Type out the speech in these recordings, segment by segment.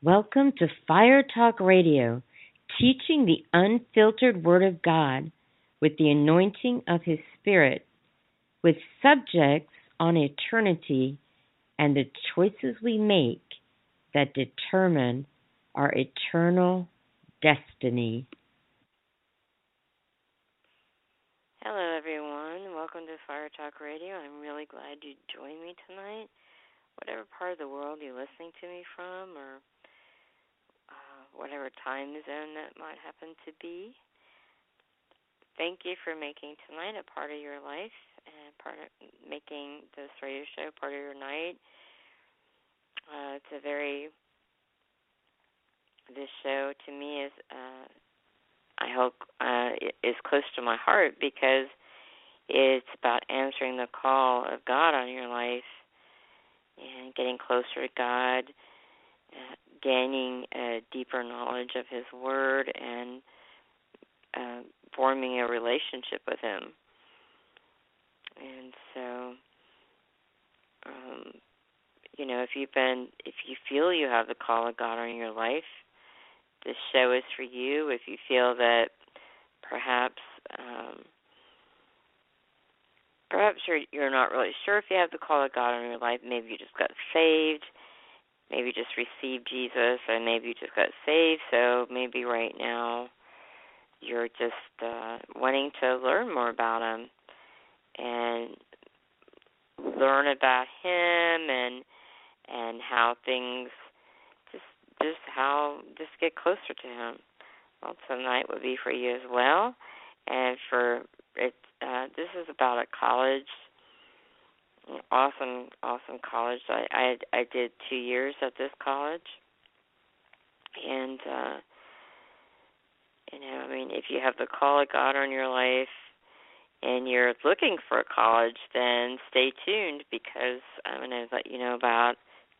Welcome to Fire Talk Radio teaching the unfiltered Word of God with the anointing of His Spirit, with subjects on eternity and the choices we make that determine our eternal destiny. Hello, everyone. Welcome to Fire Talk Radio. I'm really glad you joined me tonight. Whatever part of the world you're listening to me from, or whatever time zone that might happen to be. Thank you for making tonight a part of your life and part of making this radio show part of your night. Uh, it's a very this show to me is uh, I hope uh, is close to my heart because it's about answering the call of God on your life and getting closer to God, uh, gaining a deeper knowledge of His Word and uh, forming a relationship with Him. And so, um, you know, if you've been, if you feel you have the call of God on your life, this show is for you. If you feel that perhaps, um, perhaps you're you're not really sure if you have the call of God on your life, maybe you just got saved maybe just received Jesus and maybe you just got saved, so maybe right now you're just uh wanting to learn more about him and learn about him and and how things just just how just get closer to him. Well, tonight would be for you as well, and for it. Uh, this is about a college awesome, awesome college. I I, I did two years at this college, and uh, you know, I mean, if you have the call of God on your life and you're looking for a college, then stay tuned because I'm going to let you know about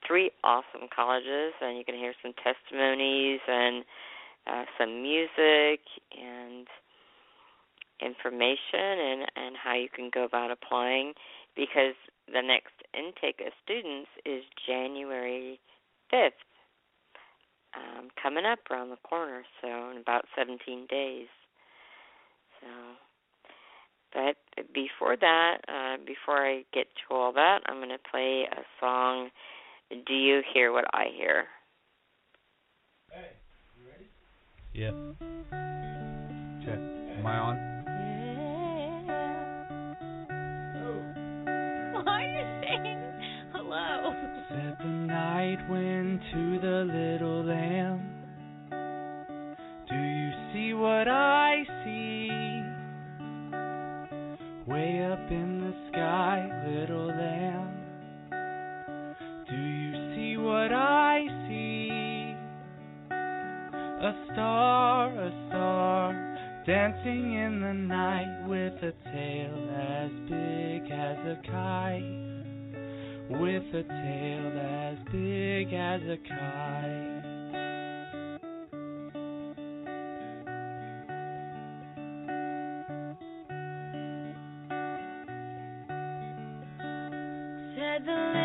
three awesome colleges, and you can hear some testimonies and uh, some music and information and and how you can go about applying because the next intake of students is January 5th, um, coming up around the corner, so in about 17 days. So, but before that, uh, before I get to all that, I'm going to play a song. Do you hear what I hear? Hey, you ready? Yeah. Check. Am I on? Night wind to the little lamb. Do you see what I see? Way up in the sky, little lamb. Do you see what I see? A star, a star, dancing in the night with a tail as big as a kite with a tail as big as a kite. Said the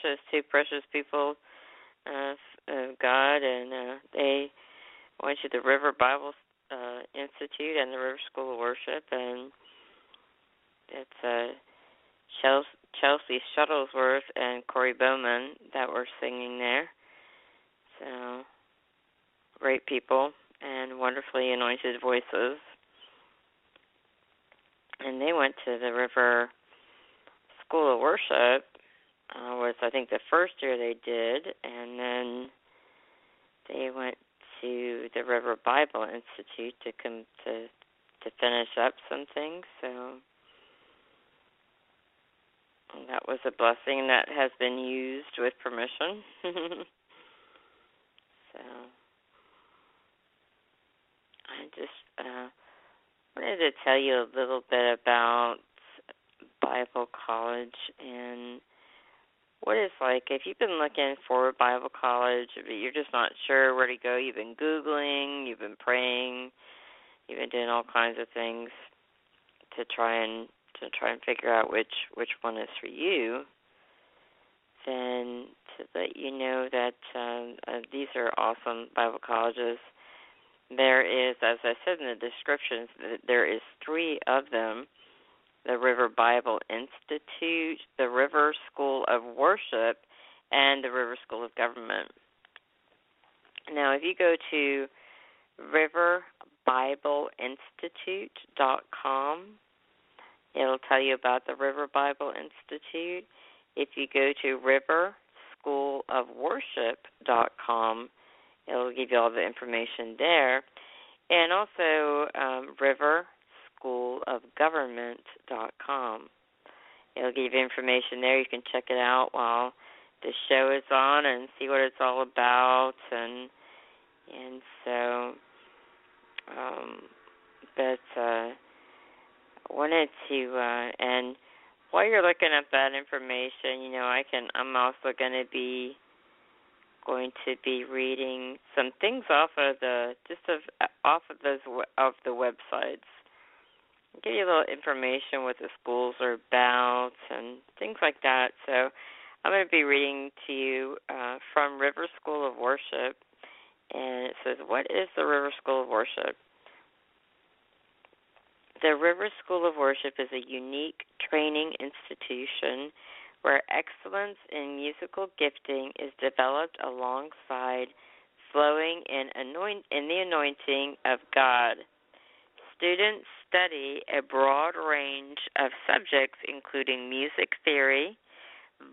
precious, two precious people of uh, God, and uh, they went to the River Bible uh, Institute and the River School of Worship, and it's uh, Chelsea Shuttlesworth and Corey Bowman that were singing there. So great people and wonderfully anointed voices. And they went to the River School of Worship uh, was I think the first year they did, and then they went to the River Bible Institute to come to to finish up some things. So that was a blessing that has been used with permission. so I just uh, wanted to tell you a little bit about Bible College and what it's like if you've been looking for a Bible college, but you're just not sure where to go. You've been googling, you've been praying, you've been doing all kinds of things to try and to try and figure out which which one is for you. Then to let you know that um, uh, these are awesome Bible colleges. There is, as I said in the descriptions, there is three of them the River Bible Institute, the River School of Worship, and the River School of Government. Now, if you go to riverbibleinstitute.com, it'll tell you about the River Bible Institute. If you go to riverschoolofworship.com, it'll give you all the information there. And also, um, River schoolofgovernment.com. It'll give you information there. You can check it out while the show is on and see what it's all about and and so um but uh wanted to uh and while you're looking up that information, you know, I can I'm also going to be going to be reading some things off of the just of off of those of the websites give you a little information what the schools are about and things like that. So I'm going to be reading to you uh, from River School of Worship, and it says, What is the River School of Worship? The River School of Worship is a unique training institution where excellence in musical gifting is developed alongside flowing in, anoint- in the anointing of God. Students study a broad range of subjects, including music theory,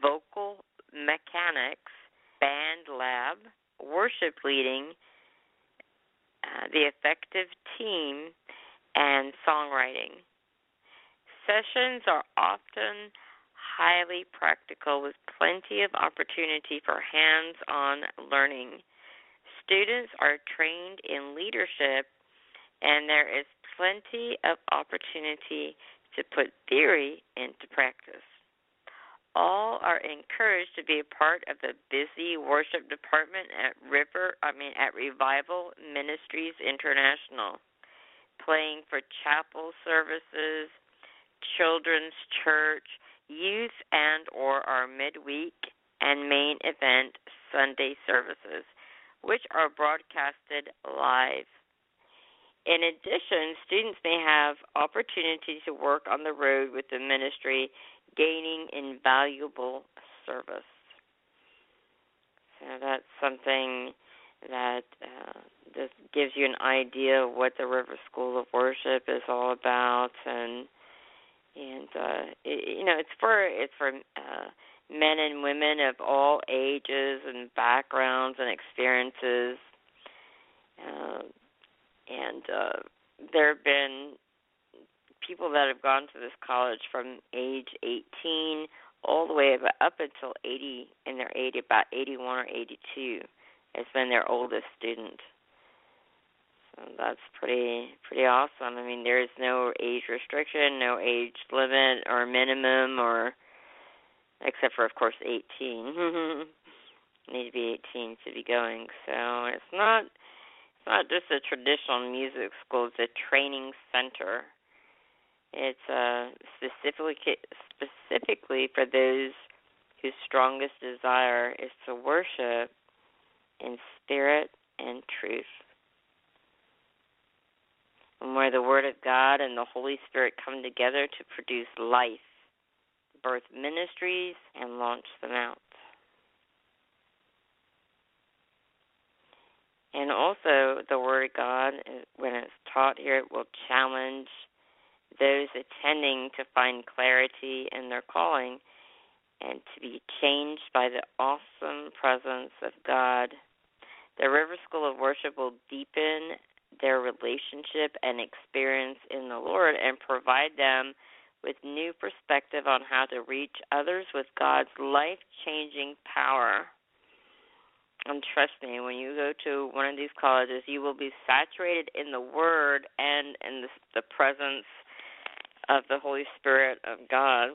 vocal mechanics, band lab, worship leading, uh, the effective team, and songwriting. Sessions are often highly practical with plenty of opportunity for hands on learning. Students are trained in leadership, and there is plenty of opportunity to put theory into practice. All are encouraged to be a part of the busy worship department at River, I mean at Revival Ministries International, playing for chapel services, children's church, youth and or our midweek and main event Sunday services, which are broadcasted live. In addition, students may have opportunities to work on the road with the ministry, gaining invaluable service. So that's something that uh, just gives you an idea of what the River School of Worship is all about, and and uh, it, you know it's for it's for uh, men and women of all ages and backgrounds and experiences. Uh, and uh, there have been people that have gone to this college from age 18 all the way up until 80 in their 80 about 81 or 82 has been their oldest student So that's pretty pretty awesome. I mean, there is no age restriction, no age limit or minimum, or except for of course 18. need to be 18 to be going. So it's not not just a traditional music school; it's a training center. It's uh, specifically specifically for those whose strongest desire is to worship in spirit and truth. And where the Word of God and the Holy Spirit come together to produce life, birth ministries, and launch them out. And also, the Word of God, when it's taught here, it will challenge those attending to find clarity in their calling and to be changed by the awesome presence of God. The River School of Worship will deepen their relationship and experience in the Lord and provide them with new perspective on how to reach others with God's life changing power. And trust me, when you go to one of these colleges, you will be saturated in the Word and in the, the presence of the Holy Spirit of God.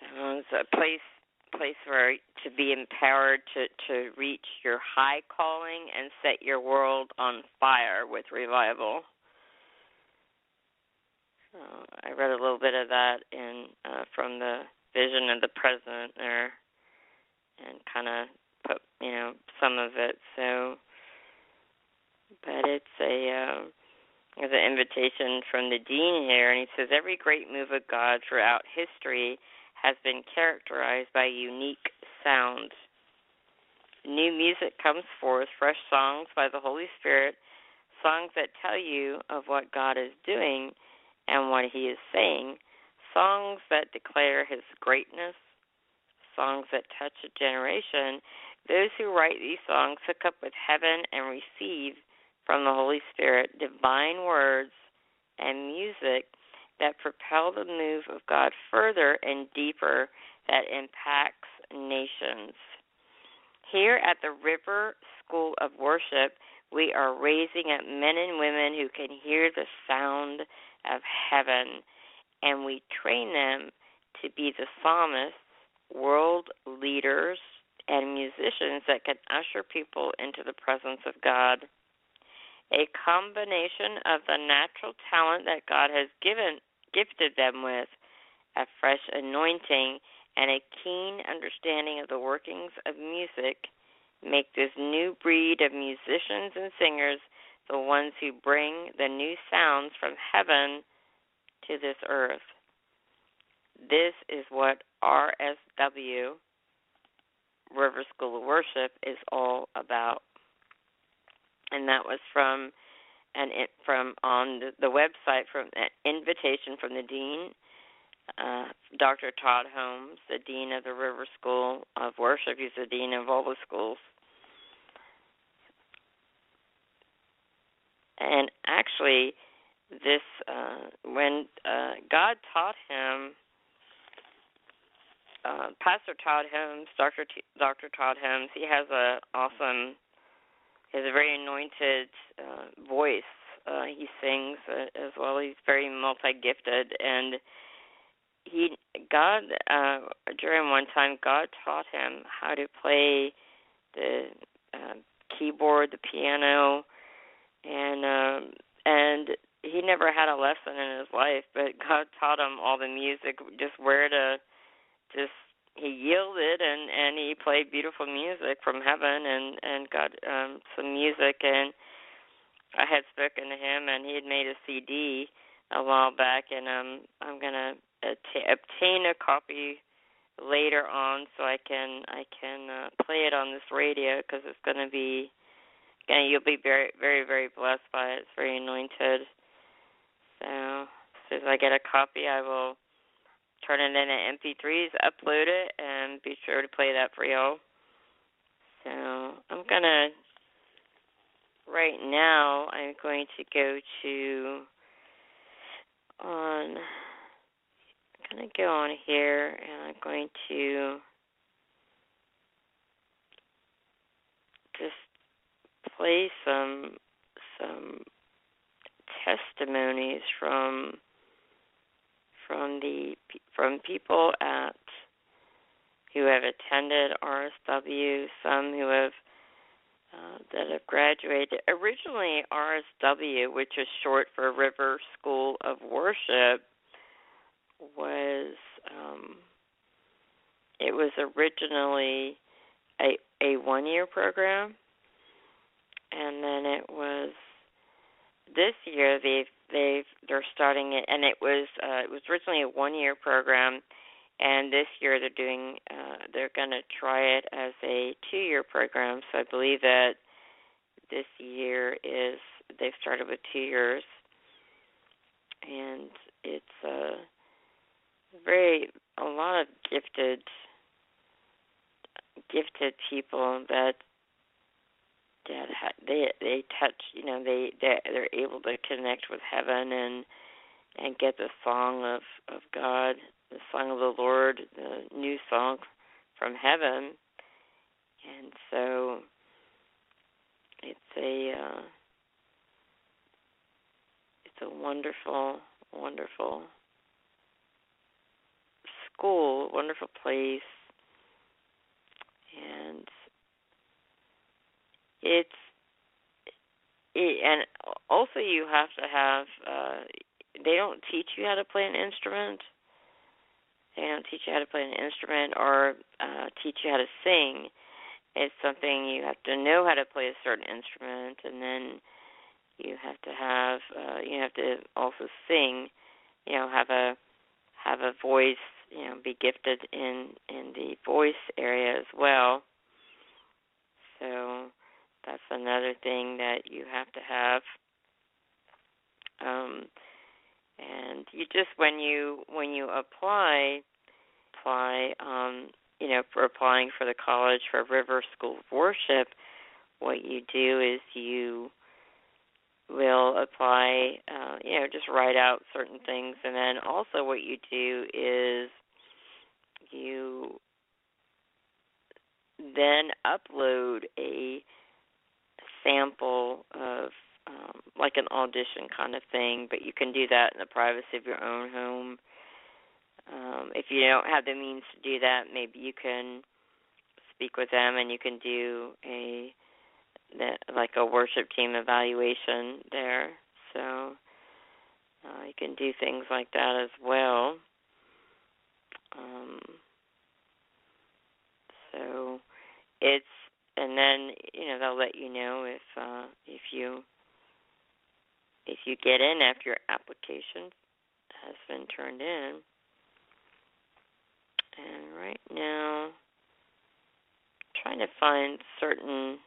So it's a place place where to be empowered to to reach your high calling and set your world on fire with revival. So I read a little bit of that in uh, from the vision of the president there, and kind of put you know some of it. So, but it's a uh, there's an invitation from the dean here, and he says every great move of God throughout history has been characterized by unique sound. New music comes forth, fresh songs by the Holy Spirit, songs that tell you of what God is doing and what He is saying, songs that declare His greatness, songs that touch a generation. Those who write these songs hook up with heaven and receive from the Holy Spirit divine words and music that propel the move of God further and deeper that impacts nations. Here at the River School of Worship, we are raising up men and women who can hear the sound of heaven, and we train them to be the psalmists, world leaders, and musicians that can usher people into the presence of God. A combination of the natural talent that God has given gifted them with a fresh anointing and a keen understanding of the workings of music make this new breed of musicians and singers the ones who bring the new sounds from heaven to this earth. This is what RSW, River School of Worship, is all about. And that was from and it, from on the, the website from an invitation from the dean, uh, Dr. Todd Holmes, the dean of the River School of Worship. He's the dean of all the schools. And actually, this uh, when uh, God taught him, uh, Pastor Todd Holmes, Dr. T- Dr. Todd Holmes, he has a awesome he has a very anointed uh, voice. Uh, he sings uh, as well. He's very multi gifted, and he God uh, during one time God taught him how to play the uh, keyboard, the piano, and um, and he never had a lesson in his life, but God taught him all the music, just where to just he yielded and and he played beautiful music from heaven and and got um some music and I had spoken to him and he had made a CD a while back and um I'm going to att- obtain a copy later on so I can I can uh, play it on this radio cuz it's going to be again you'll be very very very blessed by it. It's very anointed. So as soon as I get a copy I will turn it into MP3s, upload it, and be sure to play that for y'all. So I'm gonna right now. I'm going to go to on. I'm gonna go on here, and I'm going to just play some some testimonies from from the from people at who have attended RSW, some who have uh, that have graduated. Originally, RSW, which is short for River School of Worship, was um, it was originally a a one year program, and then it was this year they've they've they're starting it, and it was uh, it was originally a one year program, and this year they're doing uh, they're going to try it as a two year program. So I believe that this year is they've started with two years, and it's uh, very a lot of gifted gifted people that that they they touch you know they they they're able to connect with heaven and and get the song of of God the song of the Lord the new song from heaven. And so it's a uh it's a wonderful wonderful school wonderful place. And it's it, and also you have to have uh they don't teach you how to play an instrument. They don't teach you how to play an instrument or uh teach you how to sing. It's something you have to know how to play a certain instrument and then you have to have uh you have to also sing you know have a have a voice you know be gifted in in the voice area as well. So that's another thing that you have to have. Um and you just when you when you apply apply um you know for applying for the college for river school of worship what you do is you will apply uh you know just write out certain things. And then also what you do is you then upload a sample of um, like an audition kind of thing, but you can do that in the privacy of your own home. Um, if you don't have the means to do that, maybe you can speak with them and you can do a like a worship team evaluation there. So uh, you can do things like that as well. Um, so it's and then you know they'll let you know if uh if you if you get in after your application has been turned in. And right now I'm trying to find certain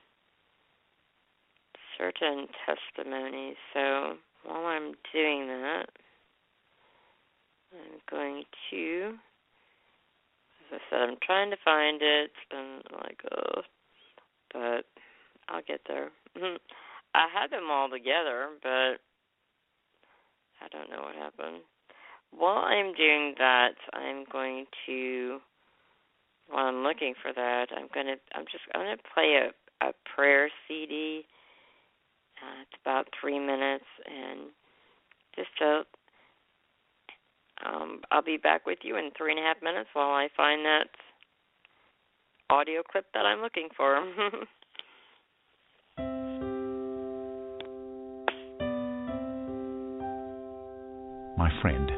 certain testimonies. So while I'm doing that I'm going to as I said I'm trying to find it. And like oh but I'll get there. I had them all together, but I don't know what happened. While I'm doing that, I'm going to while I'm looking for that, I'm gonna I'm just I'm gonna play a a prayer CD. Uh, it's about three minutes, and just to um, I'll be back with you in three and a half minutes while I find that audio clip that I'm looking for. My friend,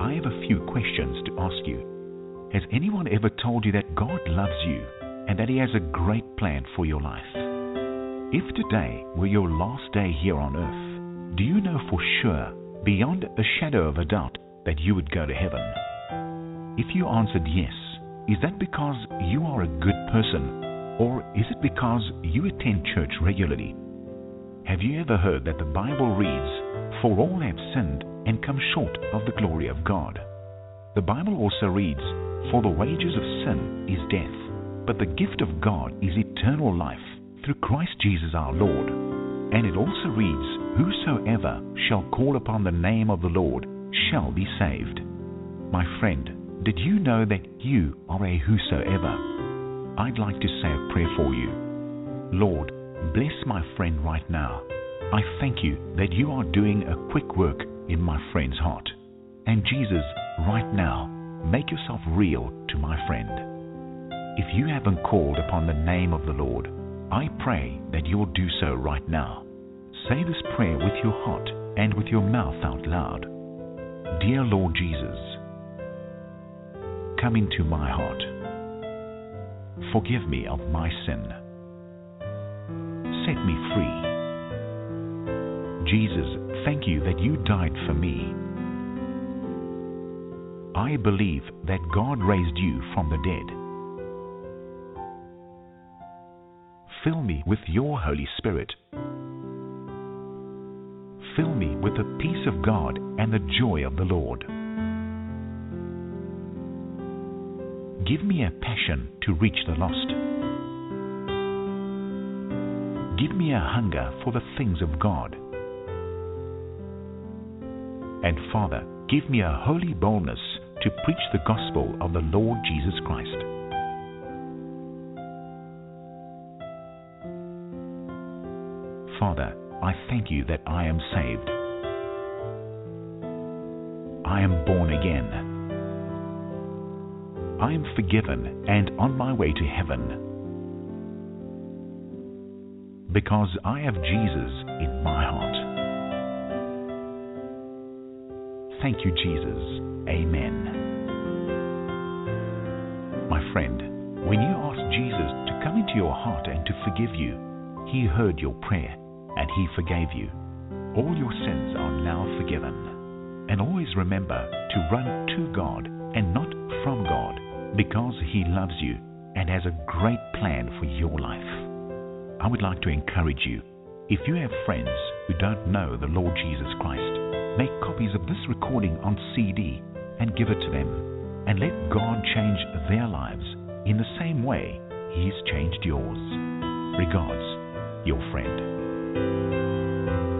I have a few questions to ask you. Has anyone ever told you that God loves you and that He has a great plan for your life? If today were your last day here on earth, do you know for sure, beyond a shadow of a doubt, that you would go to heaven? If you answered yes, is that because you are a good person or is it because you attend church regularly? Have you ever heard that the Bible reads, For all have sinned and come short of the glory of God? The Bible also reads, For the wages of sin is death, but the gift of God is eternal life through Christ Jesus our Lord. And it also reads, Whosoever shall call upon the name of the Lord shall be saved. My friend, did you know that you are a whosoever? I'd like to say a prayer for you. Lord, bless my friend right now. I thank you that you are doing a quick work in my friend's heart. And Jesus, right now, make yourself real to my friend. If you haven't called upon the name of the Lord, I pray that you'll do so right now. Say this prayer with your heart and with your mouth out loud. Dear Lord Jesus, come into my heart. Forgive me of my sin. Set me free. Jesus, thank you that you died for me. I believe that God raised you from the dead. Fill me with your Holy Spirit. Fill me with the peace of God and the joy of the Lord. Give me a passion to reach the lost. Give me a hunger for the things of God. And Father, give me a holy boldness to preach the gospel of the Lord Jesus Christ. Father, I thank you that I am saved. I am born again. I am forgiven and on my way to heaven. Because I have Jesus in my heart. Thank you, Jesus. Amen. My friend, when you asked Jesus to come into your heart and to forgive you, he heard your prayer and he forgave you. All your sins are now forgiven. And always remember to run to God and not from God because he loves you and has a great plan for your life. I would like to encourage you if you have friends who don't know the Lord Jesus Christ, make copies of this recording on CD and give it to them. And let God change their lives in the same way He's changed yours. Regards, your friend.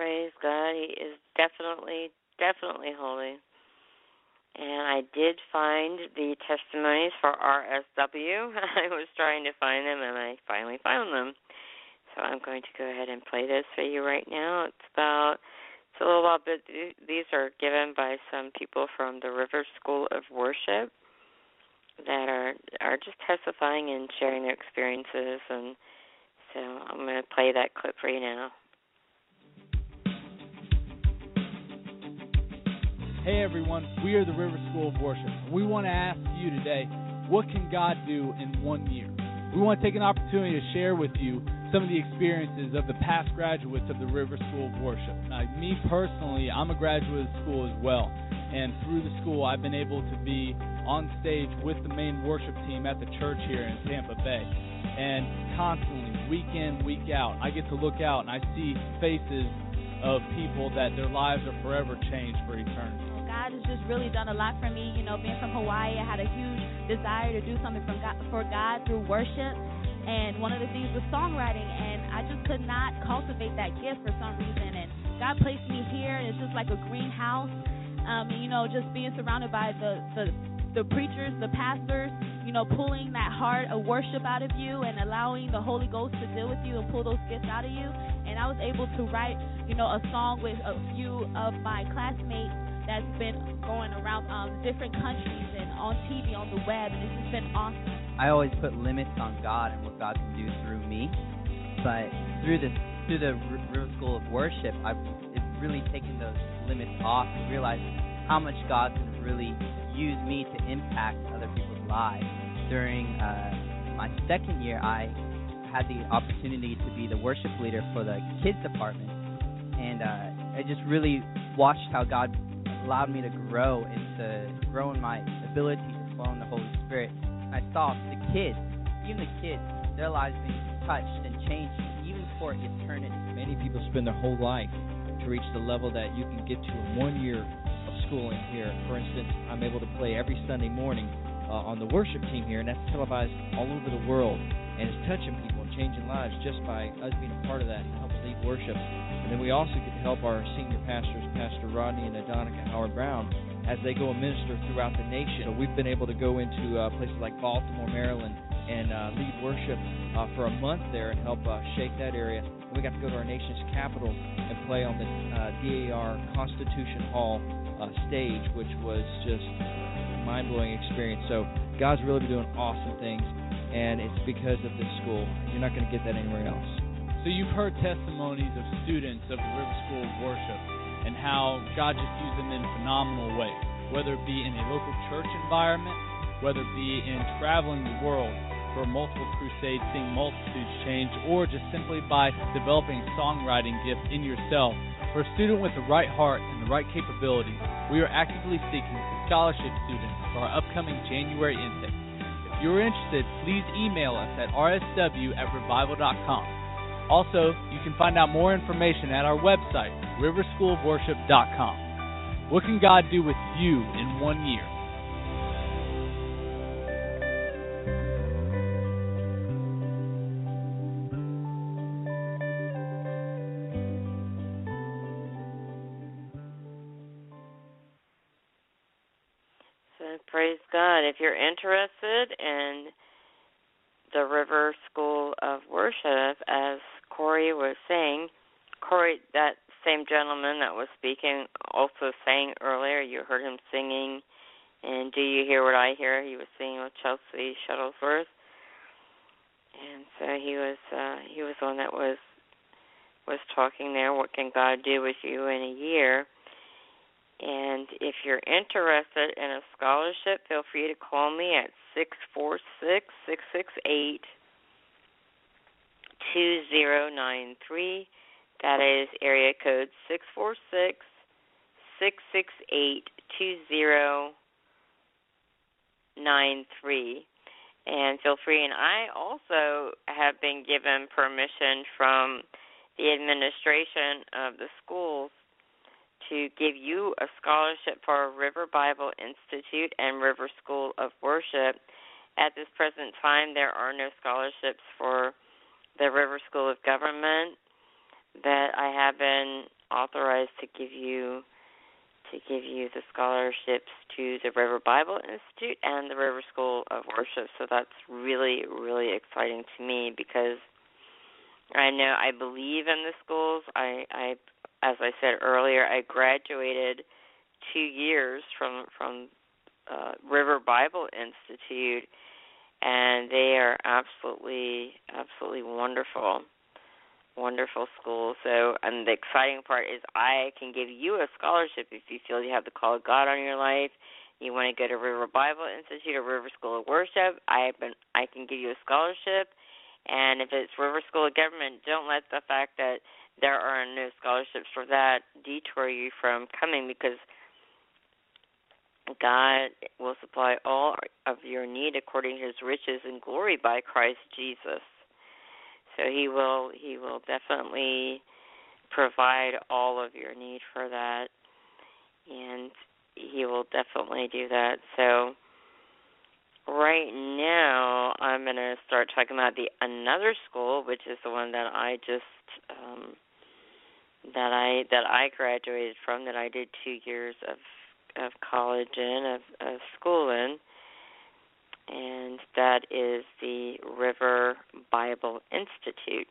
Praise God. He is definitely, definitely holy. And I did find the testimonies for RSW. I was trying to find them and I finally found them. So I'm going to go ahead and play this for you right now. It's about it's a little while bit these are given by some people from the River School of Worship that are are just testifying and sharing their experiences and so I'm going to play that clip for you now. Hey everyone, we are the River School of Worship. We want to ask you today, what can God do in one year? We want to take an opportunity to share with you some of the experiences of the past graduates of the River School of Worship. Now, me personally, I'm a graduate of school as well. And through the school, I've been able to be on stage with the main worship team at the church here in Tampa Bay. And constantly, week in, week out, I get to look out and I see faces of people that their lives are forever changed for eternity. God has just really done a lot for me. You know, being from Hawaii, I had a huge desire to do something from God, for God through worship. And one of the things was songwriting, and I just could not cultivate that gift for some reason. And God placed me here, and it's just like a greenhouse. Um, you know, just being surrounded by the, the the preachers, the pastors, you know, pulling that heart of worship out of you and allowing the Holy Ghost to deal with you and pull those gifts out of you. And I was able to write, you know, a song with a few of my classmates that's been going around um, different countries and on TV, on the web, and it's just been awesome. I always put limits on God and what God can do through me, but through this through the R- River School of Worship, I've it's really taken those limits off and realized how much God can really use me to impact other people's lives. During uh, my second year, I had the opportunity to be the worship leader for the kids department, and uh, I just really watched how God allowed me to grow into grow in my ability to flow in the Holy Spirit. I saw the kids, even the kids, their lives being touched and changed, even for eternity. Many people spend their whole life to reach the level that you can get to in one year of schooling here. For instance, I'm able to play every Sunday morning uh, on the worship team here, and that's televised all over the world, and it's touching people and changing lives just by us being a part of that and helping lead worship. And then we also get to help our senior pastors, Pastor Rodney and Adonica Howard-Browne, as they go and minister throughout the nation. So we've been able to go into uh, places like Baltimore, Maryland, and uh, lead worship uh, for a month there and help uh, shake that area. And we got to go to our nation's capital and play on the uh, DAR Constitution Hall uh, stage, which was just a mind-blowing experience. So God's really been doing awesome things, and it's because of this school. You're not going to get that anywhere else. So you've heard testimonies of students of the River School of Worship and how God just used them in phenomenal ways, whether it be in a local church environment, whether it be in traveling the world for multiple crusades, seeing multitudes change, or just simply by developing songwriting gift in yourself. For a student with the right heart and the right capabilities, we are actively seeking scholarship students for our upcoming January intake. If you're interested, please email us at rsw at revival.com. Also, you can find out more information at our website, riverschoolofworship.com. What can God do with you in one year? So praise God. If you're interested in the River School of Worship, as Corey was saying, Corey, that same gentleman that was speaking, also sang earlier. You heard him singing, and "Do You Hear What I Hear?" He was singing with Chelsea Shuttlesworth, and so he was uh, he was one that was was talking there. What can God do with you in a year? And if you're interested in a scholarship, feel free to call me at six four six six six eight two zero nine three. That is area code six four six six six eight two zero nine three. And feel free. And I also have been given permission from the administration of the schools to give you a scholarship for River Bible Institute and River School of Worship. At this present time, there are no scholarships for the River School of Government that I have been authorized to give you to give you the scholarships to the River Bible Institute and the River School of Worship. So that's really, really exciting to me because I know I believe in the schools. I, I as I said earlier, I graduated two years from from uh, River Bible Institute, and they are absolutely absolutely wonderful, wonderful schools. So, and the exciting part is I can give you a scholarship if you feel you have the call of God on your life. You want to go to River Bible Institute or River School of Worship. I have been I can give you a scholarship. And if it's River School of Government, don't let the fact that there are no scholarships for that detour you from coming because God will supply all of your need according to his riches and glory by Christ Jesus. So he will he will definitely provide all of your need for that and he will definitely do that. So right now I'm going to start talking about the another school which is the one that I just um that I that I graduated from that I did 2 years of of college in of of school in and that is the River Bible Institute.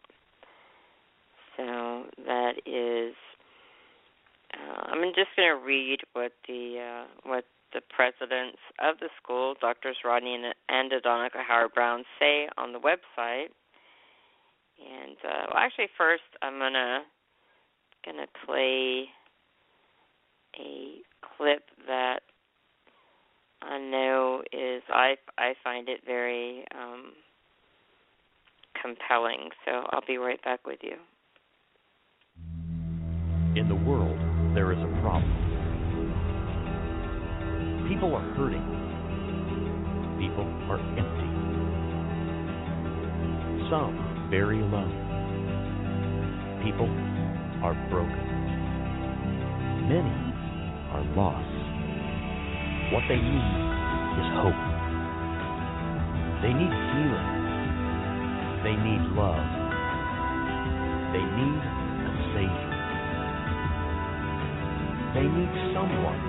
So that is. Uh, I'm just going to read what the uh, what the presidents of the school, Drs. Rodney and, and Adonica Howard-Browne, say on the website. And uh, well, actually, first I'm gonna gonna play a clip that I know is I I find it very um, compelling. So I'll be right back with you. In the world, there is a problem. People are hurting. People are empty. Some very alone. People are broken. Many are lost. What they need is hope. They need healing. They need love. They need a Savior. They need someone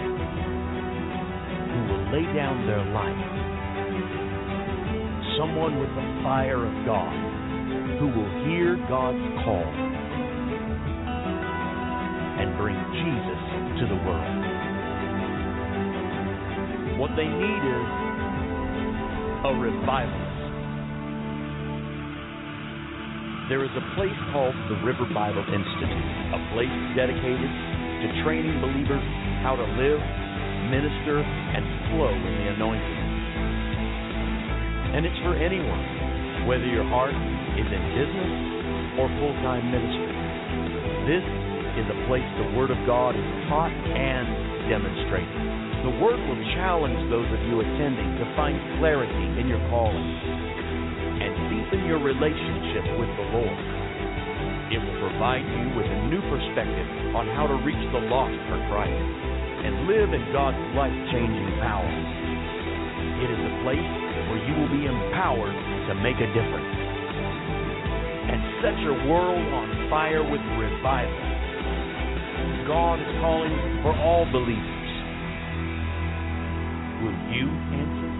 who will lay down their life. Someone with the fire of God who will hear God's call and bring Jesus to the world. What they need is a revival. There is a place called the River Bible Institute, a place dedicated to training believers how to live, minister, and flow in the anointing. And it's for anyone, whether your heart is in business or full time ministry. This is a place the Word of God is taught and demonstrated. The Word will challenge those of you attending to find clarity in your calling and deepen your relationship with the Lord. It will provide you with a new perspective on how to reach the lost for Christ and live in God's life changing power. It is a place where you will be empowered to make a difference and set your world on fire with revival. God is calling for all believers. Will you answer?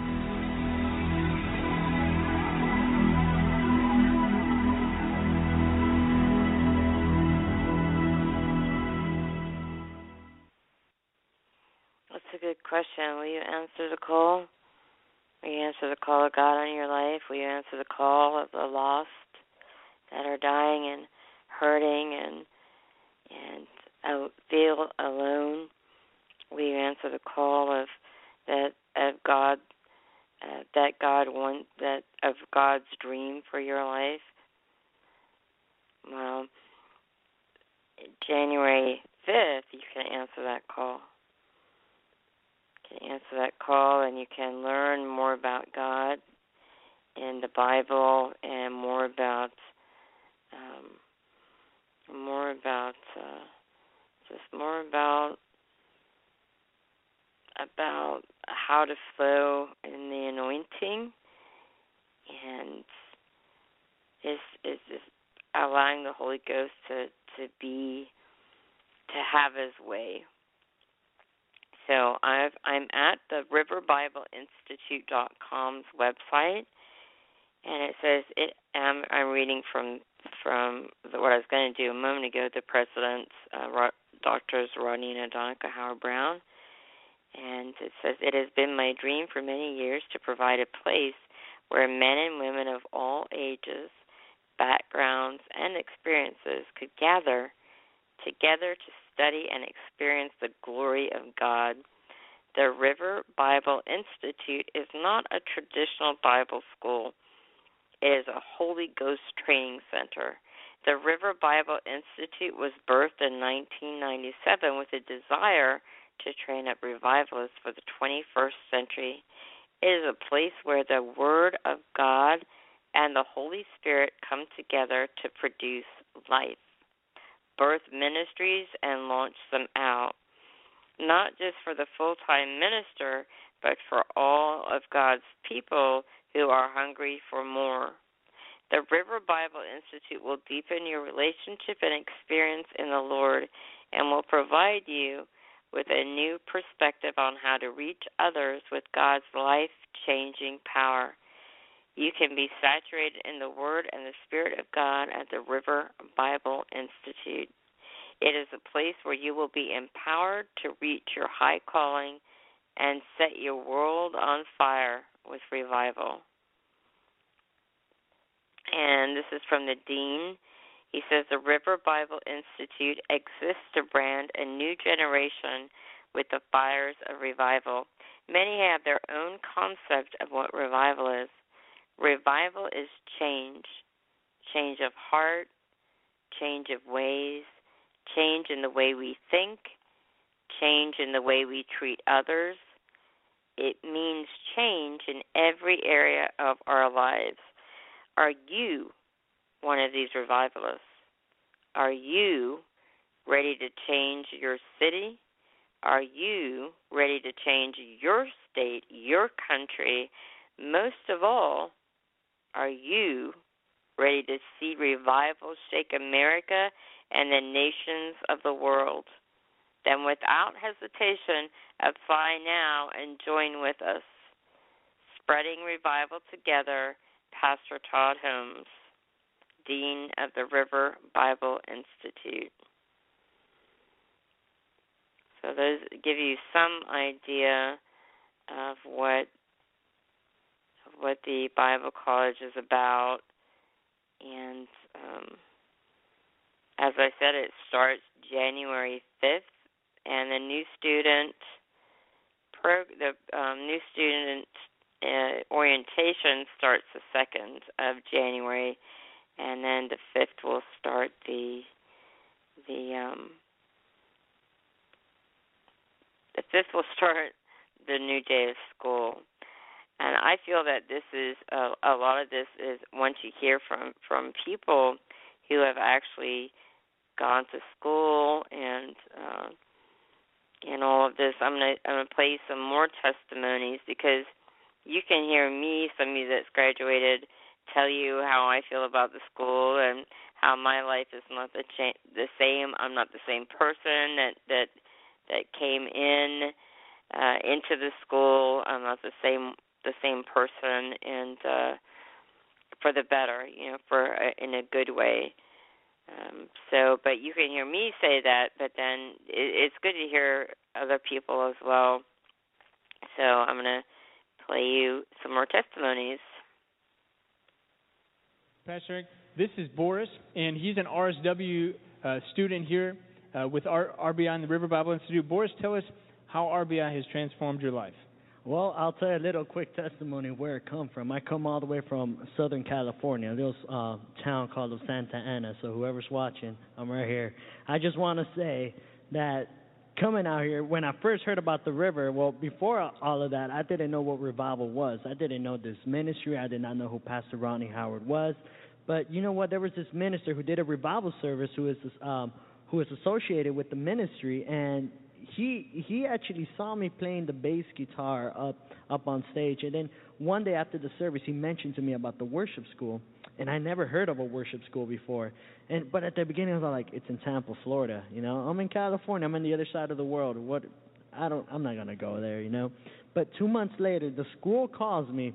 That's a good question. Will you answer the call? Will you answer the call of God on your life? Will you answer the call of the lost that are dying and hurting and and feel alone? we answer the call of that of God uh, that God want that of God's dream for your life? Well, January fifth, you can answer that call can answer that call and you can learn more about God in the Bible and more about um, more about uh, just more about about how to flow in the anointing and is is just allowing the Holy Ghost to to be to have his way so I've, I'm at the RiverBibleInstitute.com's website, and it says it. I'm, I'm reading from from the, what I was going to do a moment ago. The presidents, uh, Doctors Rodney and Adonica Howard-Browne, and it says it has been my dream for many years to provide a place where men and women of all ages, backgrounds, and experiences could gather together to study and experience the glory of God. The River Bible Institute is not a traditional Bible school. It is a Holy Ghost training center. The River Bible Institute was birthed in 1997 with a desire to train up revivalists for the 21st century. It is a place where the Word of God and the Holy Spirit come together to produce life birth ministries and launch them out, not just for the full time minister, but for all of God's people who are hungry for more. The River Bible Institute will deepen your relationship and experience in the Lord and will provide you with a new perspective on how to reach others with God's life changing power. You can be saturated in the Word and the Spirit of God at the River Bible Institute. It is a place where you will be empowered to reach your high calling and set your world on fire with revival. And this is from the Dean. He says the River Bible Institute exists to brand a new generation with the fires of revival. Many have their own concept of what revival is. Revival is change change of heart, change of ways, change in the way we think, change in the way we treat others. It means change in every area of our lives. Are you one of these revivalists? Are you ready to change your city? Are you ready to change your state, your country? Most of all, are you ready to see revival shake America and the nations of the world? Then, without hesitation, apply now and join with us. Spreading revival together, Pastor Todd Holmes, Dean of the River Bible Institute. So those give you some idea of what what the Bible College is about, and um, as I said, it starts January fifth, and the new student pro the um, new student uh, orientation starts the second of January, and then the fifth will start the the um, the fifth will start the new day of school. And I feel that this is a, a lot of this is once you hear from from people who have actually gone to school and uh, and all of this. I'm gonna I'm gonna play some more testimonies because you can hear me, somebody that's graduated, tell you how I feel about the school and how my life is not the cha- the same. I'm not the same person that that that came in uh, into the school. I'm not the same the same person, and uh, for the better, you know, for uh, in a good way. Um, so, but you can hear me say that, but then it, it's good to hear other people as well. So I'm gonna play you some more testimonies. Pastor Eric, this is Boris, and he's an RSW uh, student here uh, with R- RBI in the River Bible Institute. Boris, tell us how RBI has transformed your life. Well, I'll tell you a little quick testimony where it come from. I come all the way from Southern California, a little uh, town called Santa Ana. So whoever's watching, I'm right here. I just want to say that coming out here, when I first heard about the river, well, before all of that, I didn't know what revival was. I didn't know this ministry. I did not know who Pastor Ronnie Howard was. But you know what? There was this minister who did a revival service who is um, who is associated with the ministry, and he he actually saw me playing the bass guitar up up on stage. And then one day after the service he mentioned to me about the worship school. And I never heard of a worship school before. And but at the beginning I was like it's in Tampa Florida you know? I'm in California. I'm on the other side of the world. What I don't I'm not going to go there you know? But 2 months later the school calls me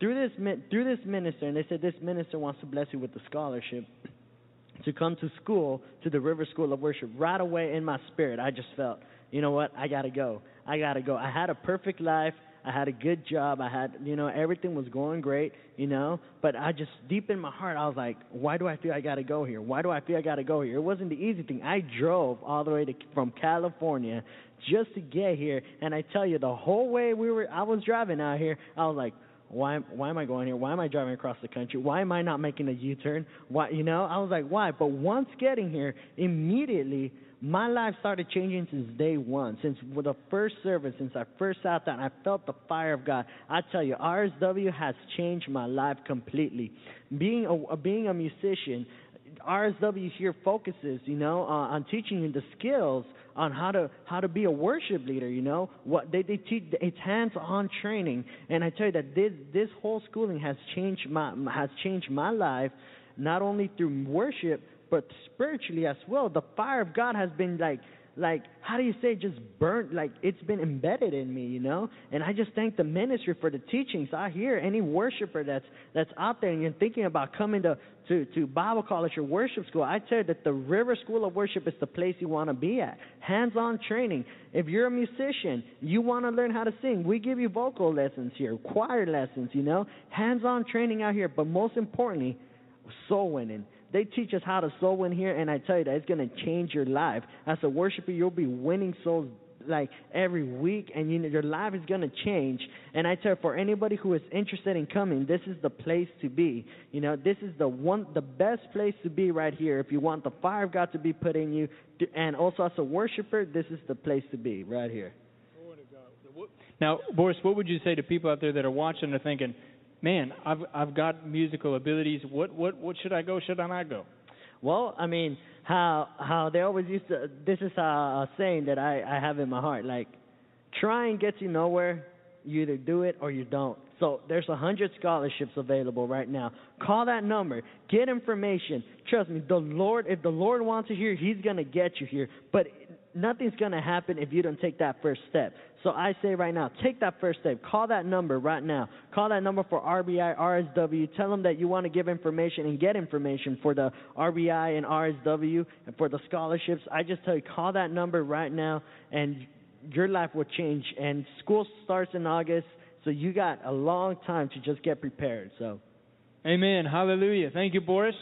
through this through this minister and they said this minister wants to bless you with the scholarship to come to school to the River School of Worship right away in my spirit I just felt you know what? I got to go. I got to go. I had a perfect life. I had a good job. I had, you know, everything was going great, you know, but I just deep in my heart I was like, why do I feel I got to go here? Why do I feel I got to go here? It wasn't the easy thing. I drove all the way to from California just to get here, and I tell you the whole way we were I was driving out here, I was like, why why am I going here? Why am I driving across the country? Why am I not making a U-turn? Why, you know? I was like, why? But once getting here, immediately my life started changing since day one. Since the first service, since I first sat down, I felt the fire of God. I tell you, RSW has changed my life completely. Being a being a musician, RSW here focuses, you know, uh, on teaching you the skills on how to how to be a worship leader. You know, what they they teach it's hands-on training, and I tell you that this this whole schooling has changed my has changed my life, not only through worship but spiritually as well. The fire of God has been like like how do you say just burnt like it's been embedded in me you know? And i just thank the ministry for the teachings. I hear any worshiper that's that's out there and you're thinking about coming to to to bible college or worship school i tell you that the river school of worship is the place you want to be at. Hands on training. If you're a musician you want to learn how to sing. We give you vocal lessons here choir lessons you know? Hands on training out here but most importantly soul winning they teach us how to soul win here, and I tell you that it's going to change your life. As a worshiper, you'll be winning souls like every week, and you know, your life is going to change. And I tell you, for anybody who is interested in coming, this is the place to be. You know, this is the one, the best place to be right here. If you want the fire of God to be put in you, and also as a worshiper, this is the place to be right here. Now, Boris, what would you say to people out there that are watching and are thinking, man, I've I've got musical abilities. What what what should I go? Should I not go? Well, I mean, how how they always used to. This is a, saying that I I have in my heart. Like, trying get you nowhere. You either do it or you don't. So there's a hundred scholarships available right now. Call that number. Get information. Trust me, the Lord. If the Lord wants you here, He's gonna get you here. But nothing's gonna happen if you don't take that first step. So I say right now, take that first step. Call that number right now. Call that number for RBI, RSW. Tell them that you want to give information and get information for the RBI and RSW and for the scholarships. I just tell you, call that number right now, and your life will change. And school starts in August, so you got a long time to just get prepared. So. Amen. Hallelujah. Thank you, Boris.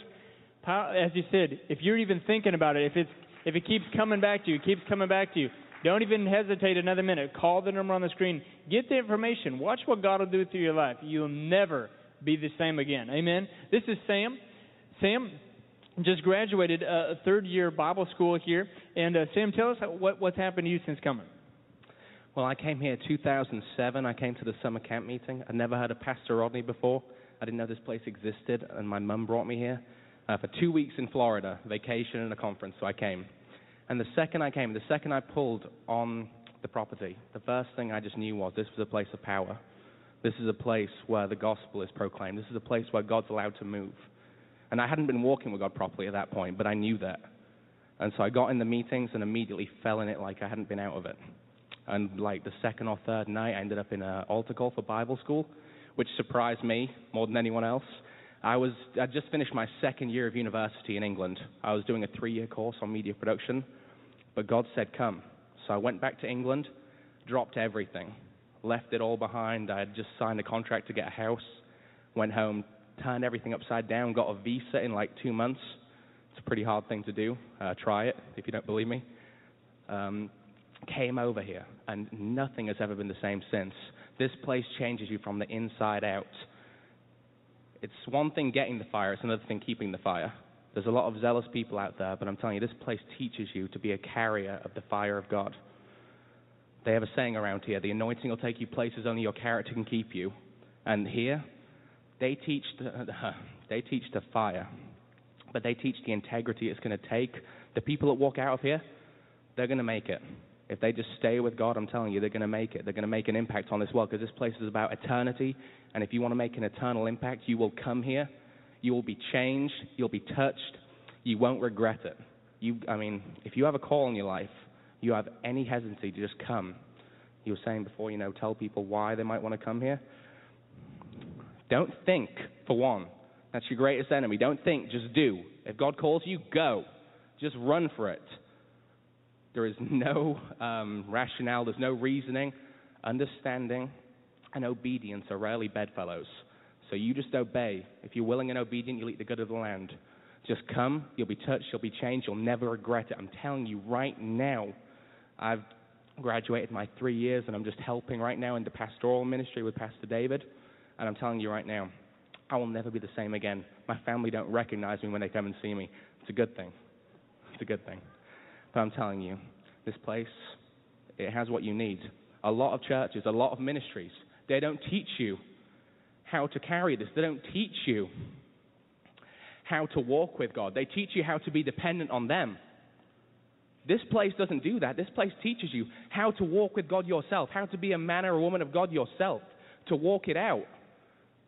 As you said, if you're even thinking about it, if it's if it keeps coming back to you, keeps coming back to you, don't even hesitate another minute. Call the number on the screen. Get the information. Watch what God will do through your life. You'll never be the same again. Amen. This is Sam. Sam just graduated uh, third year Bible school here. And uh, Sam, tell us what, what's happened to you since coming. Well, I came here 2007. I came to the summer camp meeting. I'd never heard of Pastor Rodney before. I didn't know this place existed, and my mum brought me here uh, for two weeks in Florida, vacation and a conference. So I came. And the second I came, the second I pulled on the property, the first thing I just knew was this was a place of power. This is a place where the gospel is proclaimed. This is a place where God's allowed to move. And I hadn't been walking with God properly at that point, but I knew that. And so I got in the meetings and immediately fell in it like I hadn't been out of it. And like the second or third night, I ended up in an altar call for Bible school, which surprised me more than anyone else. I was I just finished my second year of university in England. I was doing a three-year course on media production, but God said, Come. So I went back to England, dropped everything, left it all behind. I had just signed a contract to get a house, went home, turned everything upside down, got a visa in like two months. It's a pretty hard thing to do. Uh, try it if you don't believe me. Um, came over here, and nothing has ever been the same since. This place changes you from the inside out. It's one thing getting the fire, it's another thing keeping the fire. There's a lot of zealous people out there, but I'm telling you, this place teaches you to be a carrier of the fire of God. They have a saying around here the anointing will take you places only your character can keep you. And here, they teach the, they teach the fire, but they teach the integrity it's going to take. The people that walk out of here, they're going to make it. If they just stay with God, I'm telling you, they're going to make it. They're going to make an impact on this world because this place is about eternity. And if you want to make an eternal impact, you will come here you will be changed. You'll be touched. You won't regret it. You, I mean, if you have a call in your life, you have any hesitancy to just come. You were saying before, you know, tell people why they might want to come here. Don't think, for one. That's your greatest enemy. Don't think, just do. If God calls you, go. Just run for it. There is no um, rationale, there's no reasoning. Understanding and obedience are rarely bedfellows. So you just obey. If you're willing and obedient, you'll eat the good of the land. Just come, you'll be touched, you'll be changed, you'll never regret it. I'm telling you right now, I've graduated my three years and I'm just helping right now in the pastoral ministry with Pastor David. And I'm telling you right now, I will never be the same again. My family don't recognize me when they come and see me. It's a good thing. It's a good thing. But I'm telling you, this place, it has what you need. A lot of churches, a lot of ministries, they don't teach you how to carry this. They don't teach you how to walk with God. They teach you how to be dependent on them. This place doesn't do that. This place teaches you how to walk with God yourself, how to be a man or a woman of God yourself, to walk it out.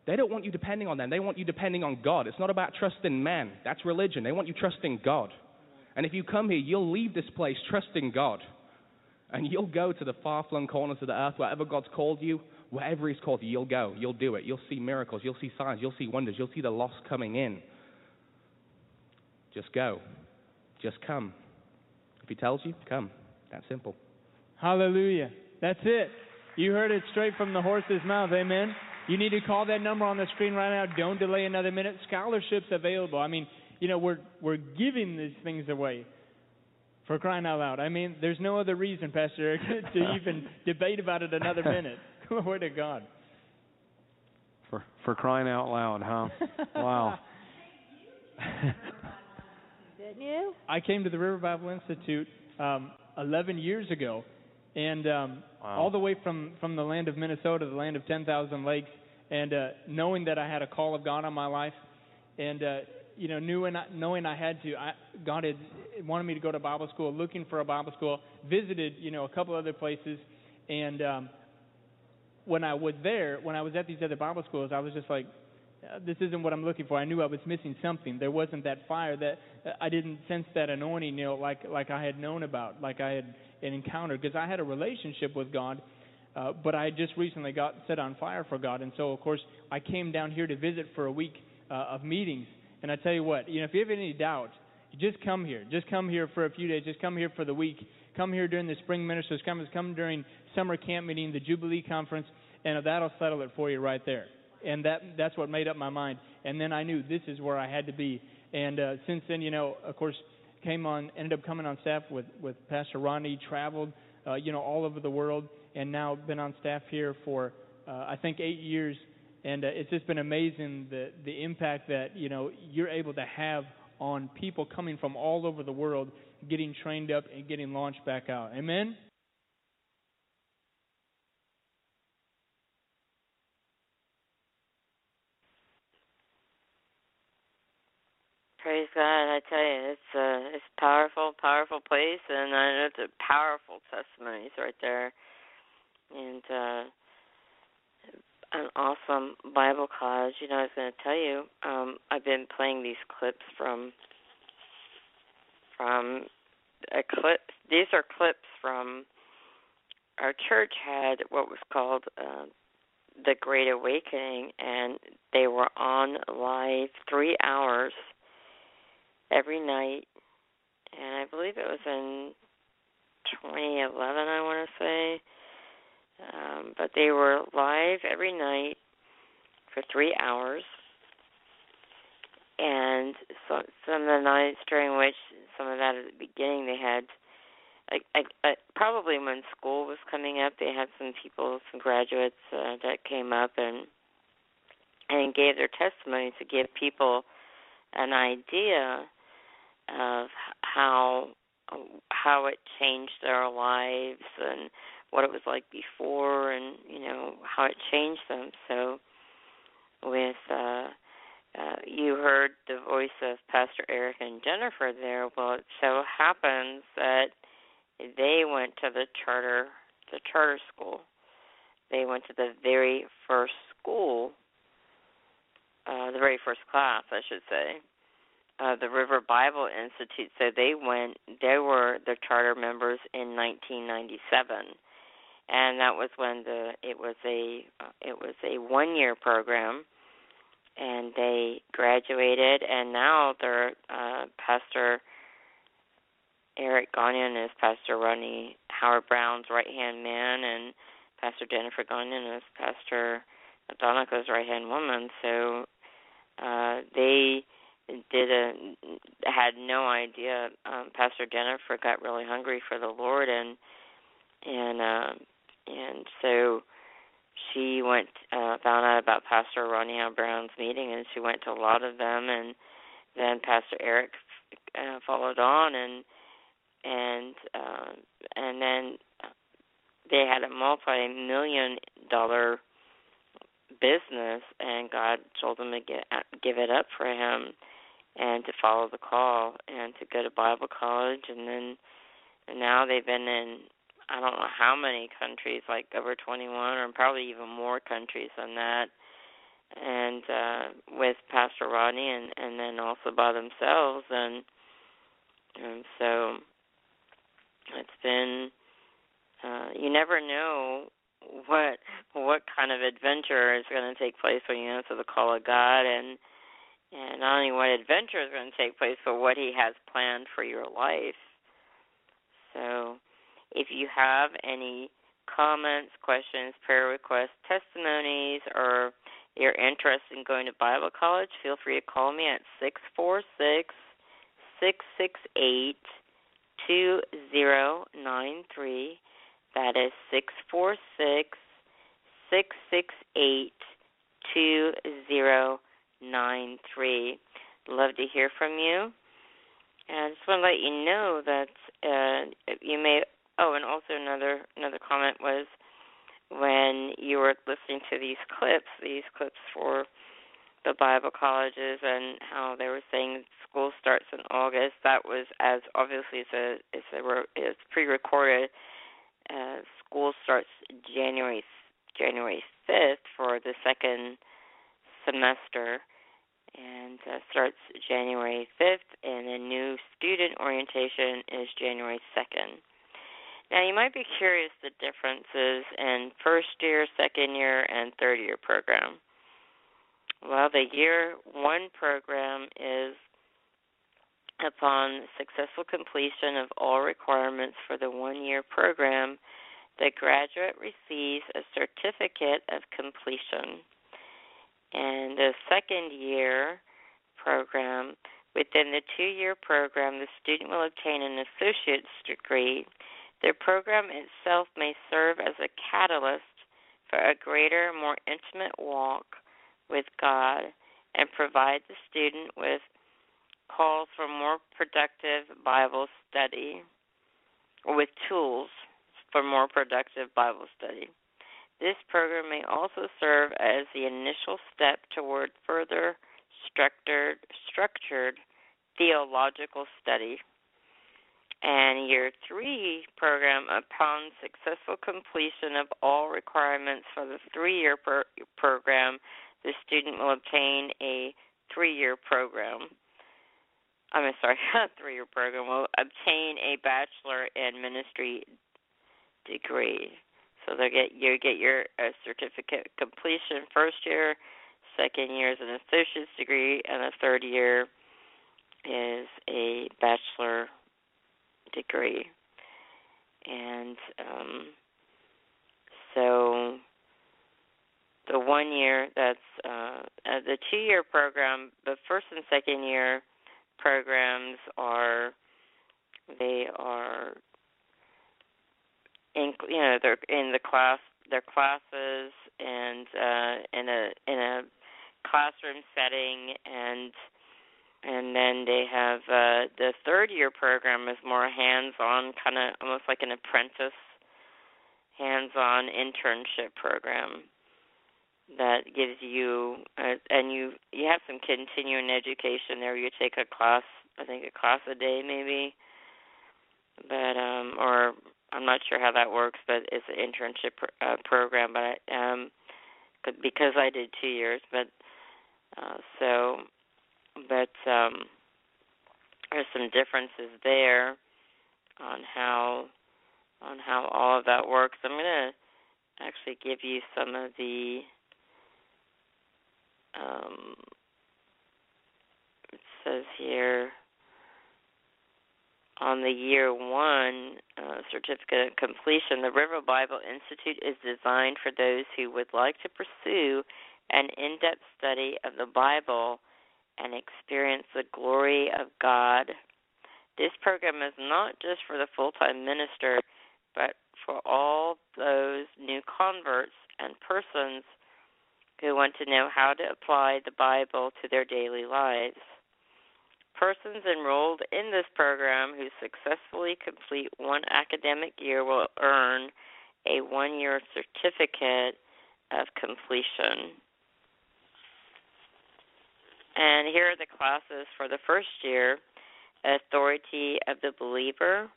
They don't want you depending on them. They want you depending on God. It's not about trusting man. That's religion. They want you trusting God. And if you come here, you'll leave this place trusting God. And you'll go to the far flung corners of the earth, wherever God's called you, wherever He's called you, you'll go. You'll do it. You'll see miracles. You'll see signs. You'll see wonders. You'll see the lost coming in. Just go. Just come. If He tells you, come. That simple. Hallelujah. That's it. You heard it straight from the horse's mouth. Amen. You need to call that number on the screen right now. Don't delay another minute. Scholarships available. I mean, you know, we're we're giving these things away. For crying out loud. I mean, there's no other reason, Pastor Eric, to even debate about it another minute. Glory to God. For for crying out loud, huh? Wow. Didn't you? I came to the River Bible Institute um, 11 years ago, and um, all the way from from the land of Minnesota, the land of 10,000 lakes, and uh, knowing that I had a call of God on my life, and uh, you know, knew and knowing I had to, I, God had wanted me to go to Bible school, looking for a Bible school, visited you know a couple other places, and um, when I was there, when I was at these other Bible schools, I was just like, uh, this isn't what I'm looking for. I knew I was missing something. There wasn't that fire that uh, I didn't sense that anointing, you know, like like I had known about, like I had encountered, because I had a relationship with God, uh, but I had just recently got set on fire for God, and so of course I came down here to visit for a week uh, of meetings. And I tell you what, you know, if you have any doubt, just come here. Just come here for a few days. Just come here for the week. Come here during the spring ministers. Come come during summer camp meeting, the Jubilee conference, and that'll settle it for you right there and that that's what made up my mind. And then I knew this is where I had to be. And uh, since then, you know, of course, came on, ended up coming on staff with with Pastor Ronnie, traveled, uh, you know, all over the world, and now been on staff here for uh, I think eight years. And uh, it's just been amazing the the impact that you know you're able to have on people coming from all over the world, getting trained up and getting launched back out. Amen. Praise God! I tell you, it's a it's a powerful, powerful place, and I know it's a powerful testimonies right there, and uh, an awesome Bible college. You know, I was going to tell you, um, I've been playing these clips from from a clip. These are clips from our church had what was called uh, the Great Awakening, and they were on live three hours every night, and I believe it was in 2011, I want to say. Um, but they were live every night for three hours, and so, some of the nights during which some of that at the beginning they had. I, I, I, probably when school was coming up, they had some people, some graduates uh, that came up and and gave their testimony to give people an idea of how how it changed their lives and what it was like before and you know how it changed them so with uh uh you heard the voice of pastor eric and jennifer there well it so happens that they went to the charter the charter school they went to the very first school uh the very first class i should say uh, the River Bible Institute. So they went. They were the charter members in 1997, and that was when the it was a uh, it was a one year program, and they graduated, and now they're uh, Pastor Eric Gagnon is Pastor Ronnie Howard-Browne's right hand man, and Pastor Jennifer Gagnon is Pastor Donica's right hand woman. So uh, they did a had no idea. Um, Pastor Jennifer got really hungry for the Lord, and and uh, and so she went uh, found out about Pastor Ronnie Al Brown's meeting, and she went to a lot of them, and then Pastor Eric uh, followed on, and and uh, and then they had a multi-million dollar business, and God told them to get give it up for Him and to follow the call and to go to Bible college and then and now they've been in I don't know how many countries, like over 21 or probably even more countries than that. And uh with Pastor Rodney and and then also by themselves and And so it's been uh you never know what what kind of adventure is going to take place when you answer the call of God and and not only what adventure is going to take place but what he has planned for your life. So if you have any comments, questions, prayer requests, testimonies or you're interested in going to Bible college, feel free to call me at six four six six six eight two zero nine three. That is six four six six six eight two zero nine three. Love to hear from you. And I just want to let you know that uh, you may. Oh, and also another another comment was when you were listening to these clips, these clips for the Bible colleges and how they were saying school starts in August. That was as obviously it's a it's a it's pre-recorded. Uh, school starts January January fifth for the second semester, and uh, starts January fifth, and the new student orientation is January second. Now, you might be curious the differences in first year, second year, and third year program. Well, the year one program is upon successful completion of all requirements for the one year program, the graduate receives a certificate of completion. And the second year program, within the two year program, the student will obtain an associate's degree the program itself may serve as a catalyst for a greater, more intimate walk with God and provide the student with calls for more productive Bible study or with tools for more productive Bible study. This program may also serve as the initial step toward further structured, structured theological study and year three program upon successful completion of all requirements for the three year per- program the student will obtain a three year program i'm sorry three year program will obtain a bachelor in ministry degree. So they get you get your uh, certificate completion first year second year is an associate's degree and the third year is a bachelor degree. And um, so the one year that's uh, uh, the two year program, the first and second year programs are they are in you know they're in the class their classes and uh in a in a classroom setting and and then they have uh the third year program is more hands on kind of almost like an apprentice hands on internship program that gives you uh, and you you have some continuing education there. You take a class i think a class a day maybe. But um or i'm not sure how that works but it's an internship uh, program but I, um because i did two years but uh so but um, there's some differences there on how on how all of that works. I'm going to actually give you some of the um, it says here on the year one uh, certificate of completion, the River Bible Institute is designed for those who would like to pursue an in depth study of the Bible and experience the glory of God. This program is not just for the full time minister, but for all those new converts and persons who want to know how to apply the Bible to their daily lives. Persons enrolled in this program who successfully complete one academic year will earn a one year certificate of completion. And here are the classes for the first year Authority of the Believer,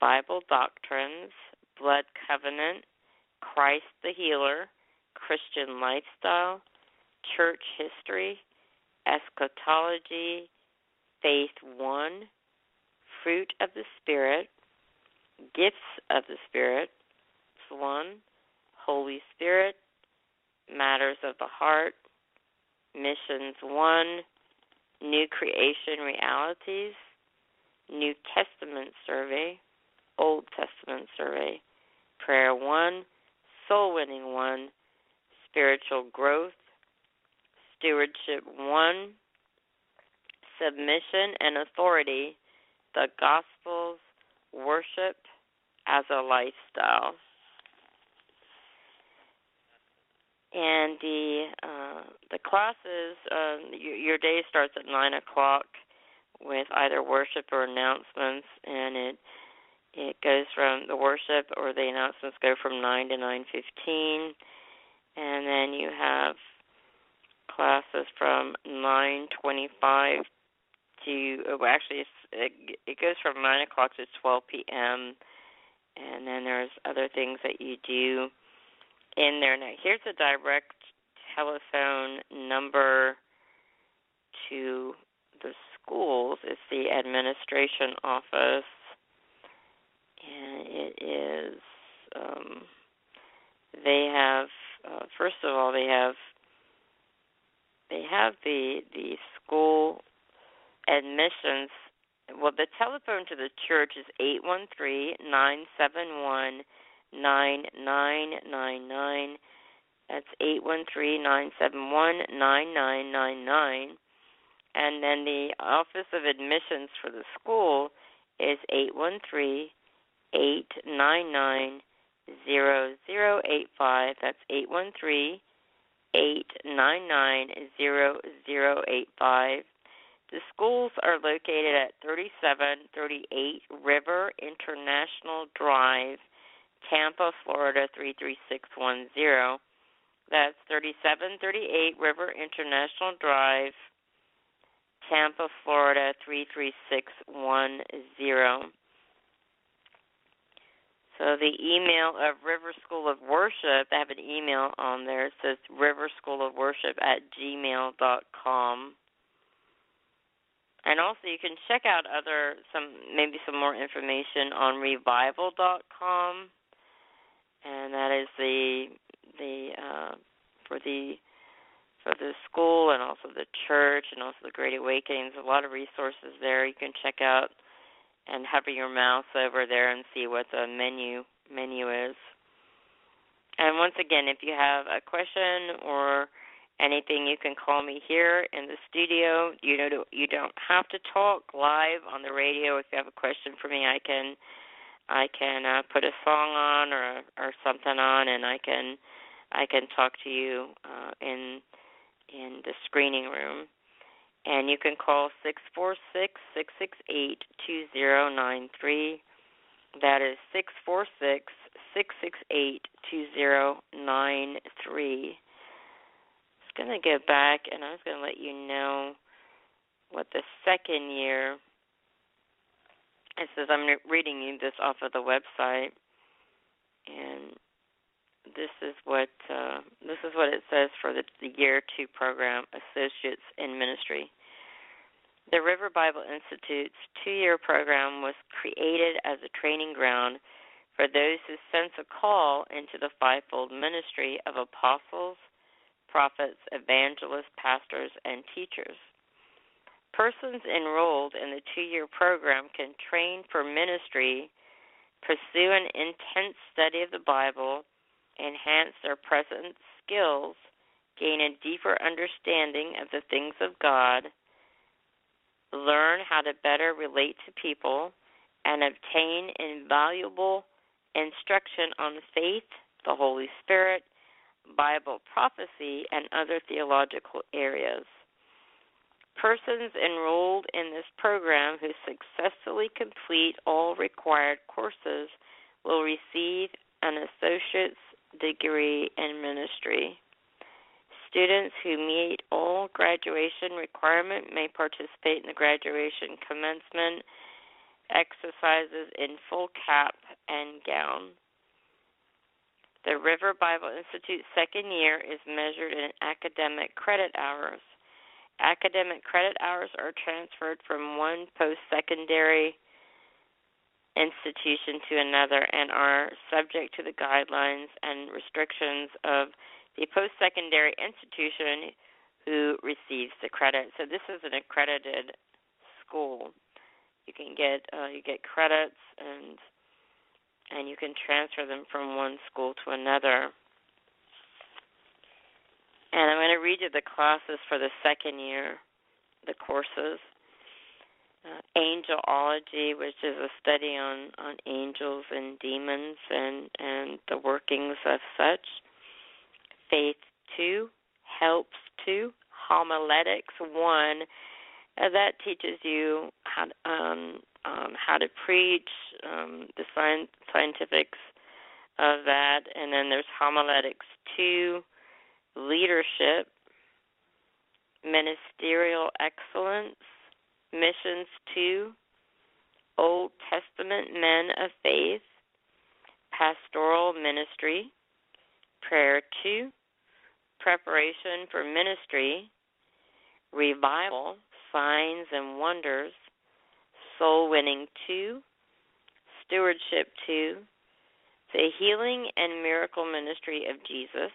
Bible Doctrines, Blood Covenant, Christ the Healer, Christian Lifestyle, Church History, Eschatology, Faith 1, fruit of the Spirit, gifts of the Spirit, one, Holy Spirit, matters of the heart, missions. One, new creation realities, New Testament survey, Old Testament survey, prayer one, soul winning one, spiritual growth, stewardship one, submission and authority, the Gospels, worship as a lifestyle. And the uh, the classes, um, your, your day starts at nine o'clock with either worship or announcements, and it it goes from the worship or the announcements go from nine to nine fifteen, and then you have classes from nine twenty five to well, actually it, it goes from nine o'clock to twelve p.m. and then there's other things that you do in there. Now here's a direct telephone number to the schools. It's the administration office, and it is. Um, they have uh, first of all they have they have the the school admissions well the telephone to the church is eight one three nine seven one nine nine nine nine. That's eight one three nine seven one nine nine nine nine. And then the office of admissions for the school is eight one three eight nine nine zero zero eight five. That's eight one three eight nine nine zero zero eight five. The schools are located at 3738 River International Drive, Tampa, Florida 33610. That's 3738 River International Drive, Tampa, Florida 33610. So the email of River School of Worship, I have an email on there. It says River School of Worship at gmail dot com and also you can check out other some maybe some more information on revival.com and that is the the uh, for the for the school and also the church and also the Great Awakenings. A lot of resources there you can check out and hover your mouse over there and see what the menu menu is. And once again, if you have a question or anything you can call me here in the studio you know you don't have to talk live on the radio if you have a question for me i can i can uh, put a song on or or something on and i can i can talk to you uh, in in the screening room and you can call six four six six six eight two zero nine three that is six four six six six eight two zero nine three I'm going to go back and I was to let you know what the second year. It says I'm reading you this off of the website, and this is what uh, this is what it says for the, the year two program, Associates in Ministry. The River Bible Institute's two-year program was created as a training ground for those who sense a call into the fivefold ministry of apostles, prophets, evangelists, pastors, and teachers. Persons enrolled in the two year program can train for ministry, pursue an intense study of the Bible, enhance their present skills, gain a deeper understanding of the things of God, learn how to better relate to people, and obtain invaluable instruction on faith, the Holy Spirit, Bible prophecy, and other theological areas. Persons enrolled in this program who successfully complete all required courses will receive an associate's degree in ministry. Students who meet all graduation requirements may participate in the graduation commencement exercises in full cap and gown. The River Bible Institute second year is measured in academic credit hours. Academic credit hours are transferred from one post secondary institution to another and are subject to the guidelines and restrictions of the post secondary institution who receives the credit. So this is an accredited school. You can get uh, you get credits and and you can transfer them from one school to another. And I'm going to read you the classes for the second year, the courses. Uh, angelology, which is a study on on angels and demons and and the workings of such. Faith two, helps two, homiletics one. Uh, that teaches you how to, um, um, how to preach, um, the science, scientifics of that, and then there's homiletics two, leadership, ministerial excellence, missions two, Old Testament men of faith, pastoral ministry, prayer two, preparation for ministry, revival, signs and wonders, soul winning two, stewardship two, the healing and miracle ministry of Jesus,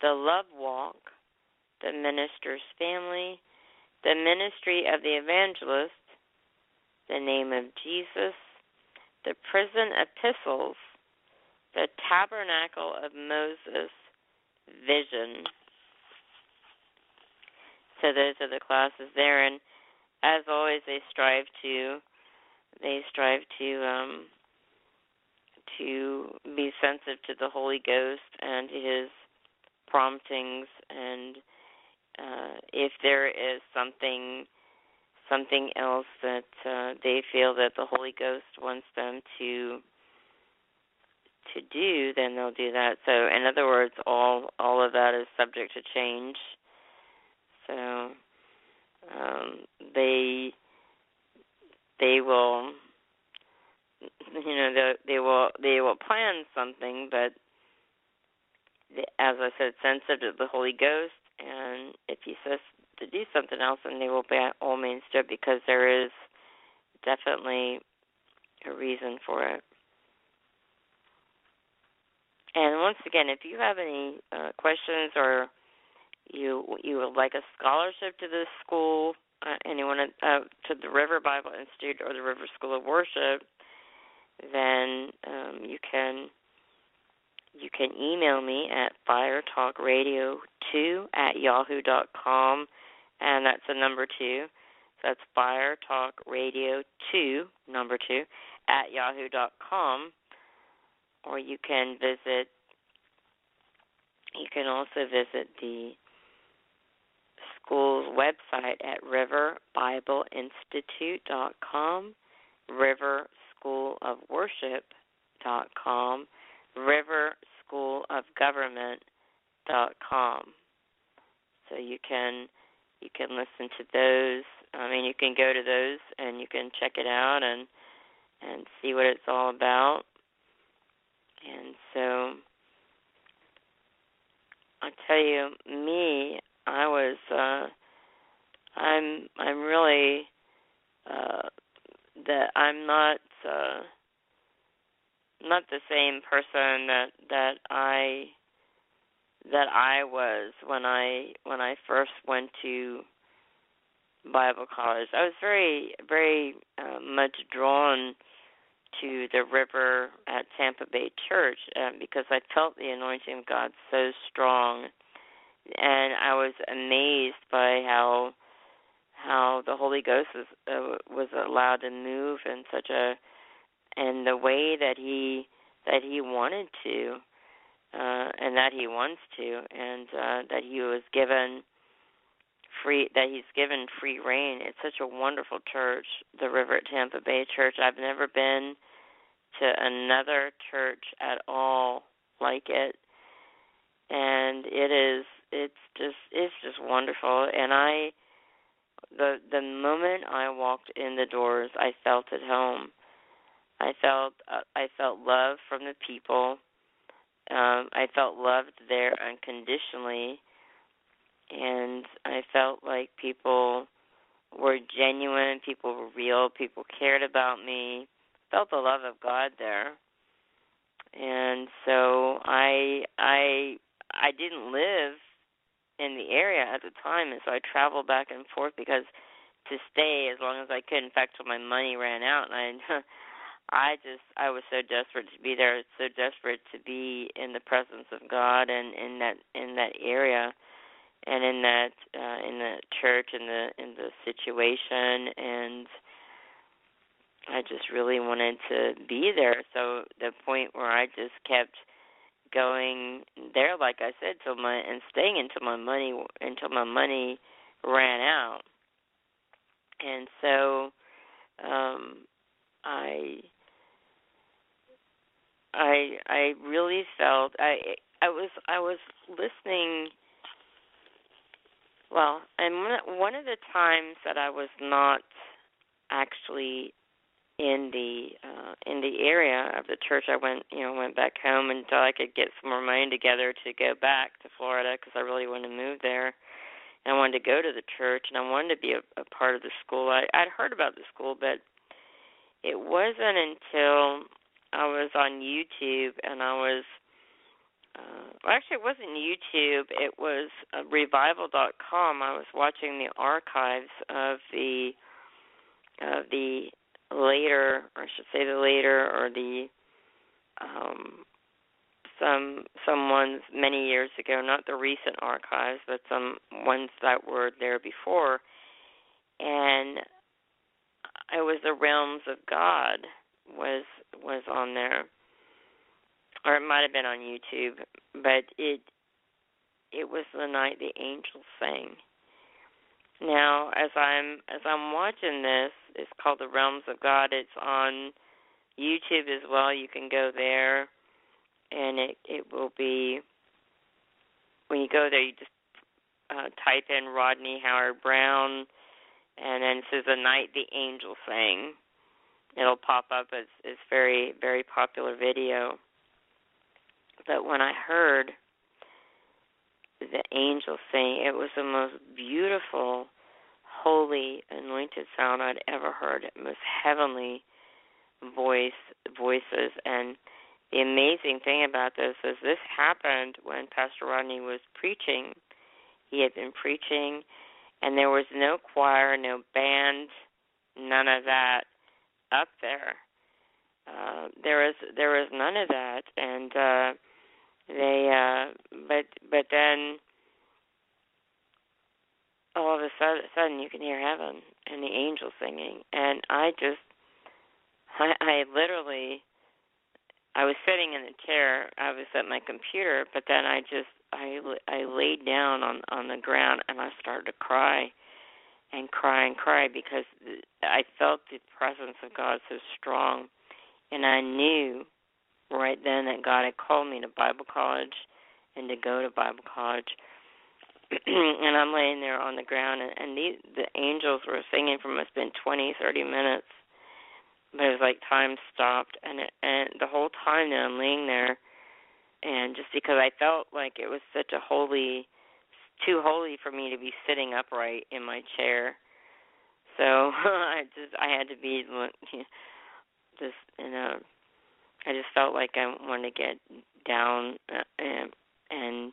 the love walk, the minister's family, the ministry of the evangelist, the name of Jesus, the prison epistles, the tabernacle of Moses, vision. So those are the classes there, and as always, they strive to they strive to um, to be sensitive to the Holy Ghost and His promptings, and uh, if there is something something else that uh, they feel that the Holy Ghost wants them to to do, then they'll do that. So, in other words, all all of that is subject to change. So, um, they they will, you know, they, they will they will plan something, but as I said, sensitive to the Holy Ghost, and if He says to do something else, then they will by all means do it because there is definitely a reason for it. And once again, if you have any uh, questions or you you would like a scholarship to this school, uh, anyone uh, to the River Bible Institute or the River School of Worship, then um, you can you can email me at firetalkradio2 at yahoo dot com, and that's the number two. That's firetalkradio2 number two at yahoo dot com or you can visit you can also visit the school's website at riverbibleinstitute.com, riverschoolofworship.com, riverschoolofgovernment.com. So you can you can listen to those. I mean, you can go to those and you can check it out and and see what it's all about. And so I tell you, me, I was uh I'm I'm really uh that I'm not uh not the same person that that I that I was when I when I first went to Bible college. I was very very uh, much drawn to the river at Tampa Bay Church um, because I felt the anointing of God so strong, and I was amazed by how how the Holy Ghost was uh, was allowed to move in such a and the way that he that he wanted to uh and that he wants to and uh that he was given free that he's given free rein. It's such a wonderful church, the River at Tampa Bay Church. I've never been to another church at all like it. And it is it's just it's just wonderful and I the the moment I walked in the doors, I felt at home. I felt uh, I felt love from the people. Um I felt loved there unconditionally and I felt like people were genuine, people were real, people cared about me. felt the love of God there. And so I I I didn't live in the area at the time and so I traveled back and forth because to stay as long as I could. In fact, till my money ran out and I I just I was so desperate to be there, so desperate to be in the presence of God and in that in that area and in that uh in the church in the in the situation and I just really wanted to be there. So the point where I just kept going there, like I said, till my and staying until my money until my money ran out. And so um I I I really felt I I was I was listening well, and one of the times that I was not actually in the uh in the area of the church I went you know went back home until I could get some more money together to go back to Florida because I really wanted to move there. And I wanted to go to the church and I wanted to be a, a part of the school. I I'd heard about the school but it wasn't until I was on YouTube and I was uh, well, actually, it wasn't YouTube. It was uh, revival.com. I was watching the archives of the of the later, or I should say the later, or the um, some some ones many years ago, not the recent archives, but some ones that were there before, and it was the realms of God was was on there, or it might have been on YouTube, but it it was the night the angels sang. Now, as I'm as I'm watching this, it's called the Realms of God. It's on YouTube as well. You can go there, and it it will be when you go there. You just uh, type in Rodney Howard-Browne, and then it says the night the angel sang it'll pop up as as very very popular video. But when I heard the angel sing, it was the most beautiful, holy, anointed sound I'd ever heard. It was heavenly voice voices and the amazing thing about this is this happened when Pastor Rodney was preaching. He had been preaching and there was no choir, no band, none of that up there. Uh, there was there was none of that, and uh, they uh, but but then all of a sudden you can hear heaven and the angels singing, and I just I, I literally I was sitting in the chair. I was at my computer, but then I just I I laid down on on the ground and I started to cry and cry and cry because I felt the presence of God so strong, and I knew right then that God had called me to Bible college and to go to Bible college. and I'm laying there on the ground, and, and the the angels were singing for must have been twenty, thirty minutes, but it was like time stopped, and it, and the whole time that I'm laying there, and just because I felt like it was such a holy too holy for me to be sitting upright in my chair. So I just I had to be just you know I just felt like I wanted to get down uh, and and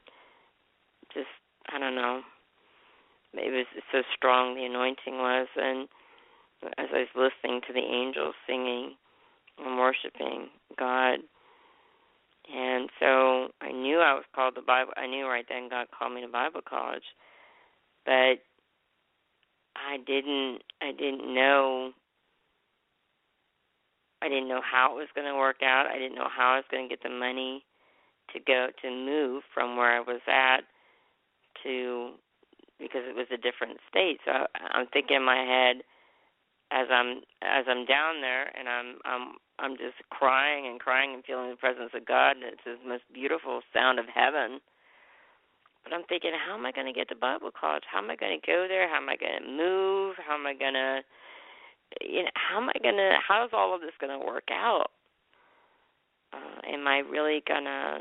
just I don't know. It was so strong the anointing was and as I was listening to the angels singing and worshiping God and so I knew I was called to Bible. I knew right then God called me to Bible college, but I didn't. I didn't know. I didn't know how it was going to work out. I didn't know how I was going to get the money to go to move from where I was at to because it was a different state. So I'm thinking in my head as I'm as I'm down there and I'm I'm I'm just crying and crying and feeling the presence of God and it's the most beautiful sound of heaven. But I'm thinking, how am I going to get to Bible college? How am I going to go there? How am I going to move? How am I going to, you know, how am I going to? How is all of this going to work out? Uh, am I really gonna?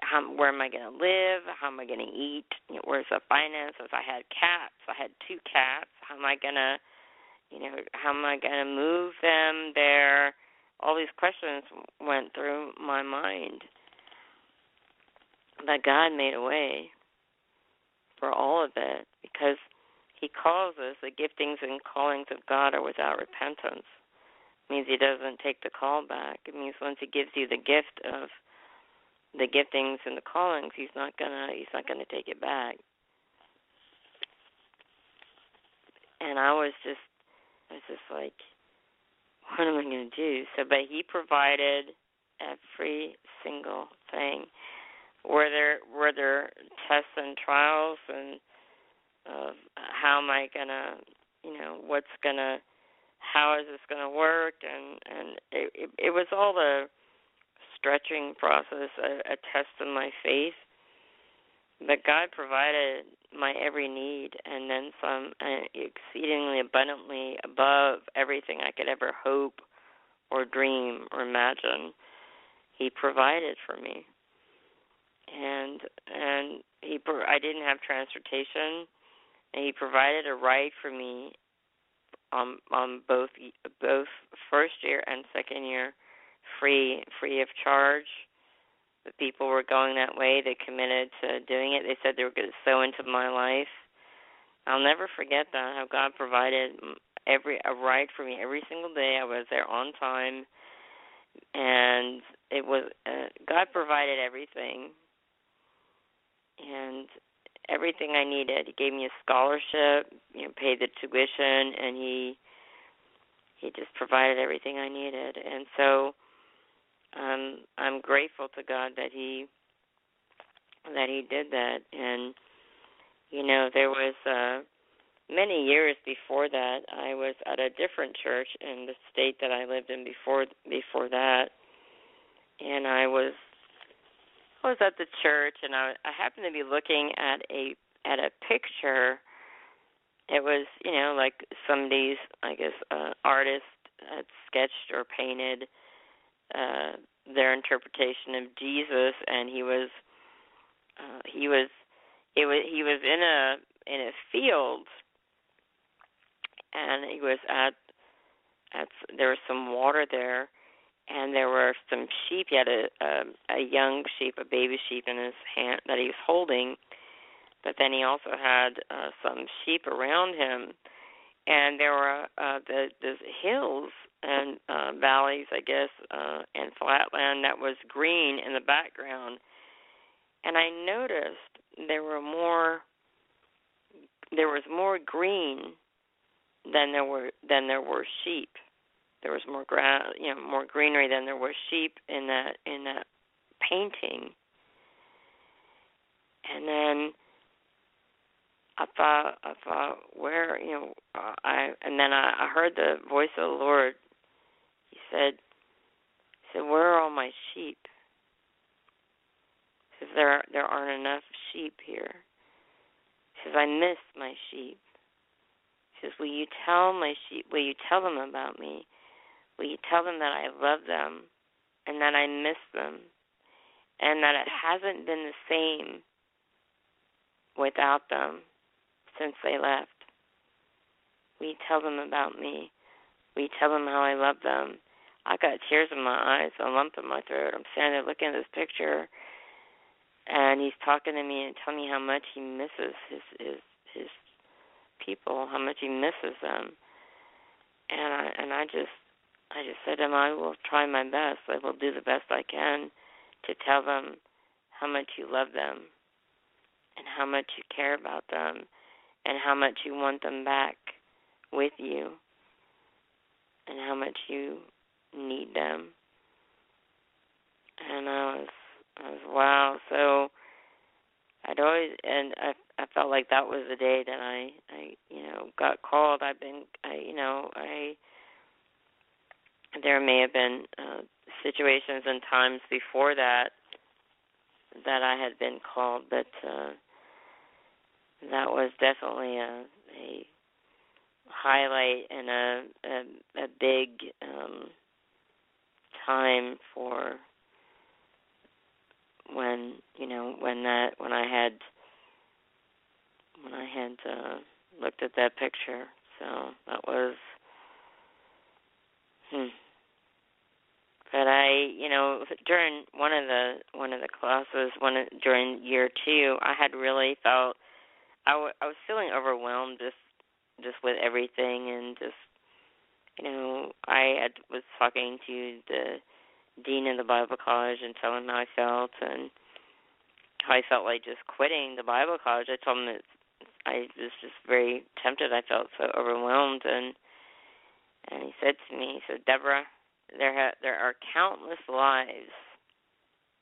How, where am I going to live? How am I going to eat? You know, where's the finances? I had cats. I had two cats. How am I going to? You know, how am I going to move them there? all these questions went through my mind. But God made a way for all of it because He calls us the giftings and callings of God are without repentance. It means He doesn't take the call back. It means once He gives you the gift of the giftings and the callings, He's not gonna He's not gonna take it back. And I was just I was just like, what am I going to do? So, but he provided every single thing. Were there were there tests and trials and of how am I gonna, you know, what's gonna, how is this gonna work? And and it it, it was all a stretching process, a, a test of my faith. But God provided my every need and then some uh, exceedingly abundantly above everything I could ever hope or dream or imagine. He provided for me. And and he pro- I didn't have transportation and he provided a ride for me on on both both first year and second year free free of charge the people were going that way. They committed to doing it. They said they were going to sow into my life. I'll never forget that how God provided every a ride for me every single day. I was there on time, and it was uh, God provided everything, and everything I needed. He gave me a scholarship, you know, paid the tuition, and he he just provided everything I needed. And so um, I'm grateful to God that He that He did that. And you know, there was uh, many years before that. I was at a different church in the state that I lived in before before that, and I was I was at the church, and I I happened to be looking at a at a picture. It was, you know, like somebody's, I guess, uh, artist had sketched or painted uh, their interpretation of Jesus, and he was uh, he was it was he was in a in a field, and he was at at there was some water there, and there were some sheep. He had a a, a young sheep, a baby sheep in his hand that he was holding, but then he also had uh, some sheep around him, and there were uh, the the hills and uh, valleys, I guess, uh, and flatland that was green in the background. And I noticed there were more there was more green than there were than there were sheep. There was more gra- you know more greenery than there were sheep in that in that painting. And then I thought I thought where you know uh, I and then I, I heard the voice of the Lord he said, he said, Where are all my sheep? He says, There there aren't enough sheep here. He says, I miss my sheep. He says, Will you tell my sheep will you tell them about me? Will you tell them that I love them and that I miss them and that it hasn't been the same without them since they left? We tell them about me? We tell them how I love them. I got tears in my eyes, a lump in my throat. I'm standing there looking at this picture, and he's talking to me and telling me how much he misses his his his people, how much he misses them. And I and I just I just said to him, I will try my best. I will do the best I can to tell them how much you love them and how much you care about them and how much you want them back with you and how much you need them. And I was, I was wow. So I'd always, and I, I felt like that was the day that I, I, you know, got called. I've been, I, you know, I. There may have been uh, situations and times before that that I had been called, but uh, that was definitely a, a highlight and a a, a big um, time for when you know when that when I had when I had uh, looked at that picture. So that was hmm, but I, you know, during one of the one of the classes, one of, during year two, I had really felt I, w- I was feeling overwhelmed just just with everything and just you know I had was talking to the dean of the Bible college and telling him how I felt and how I felt like just quitting the Bible college. I told him that I was just very tempted. I felt so overwhelmed and and he said to me, he said, Deborah, there ha- there are countless lives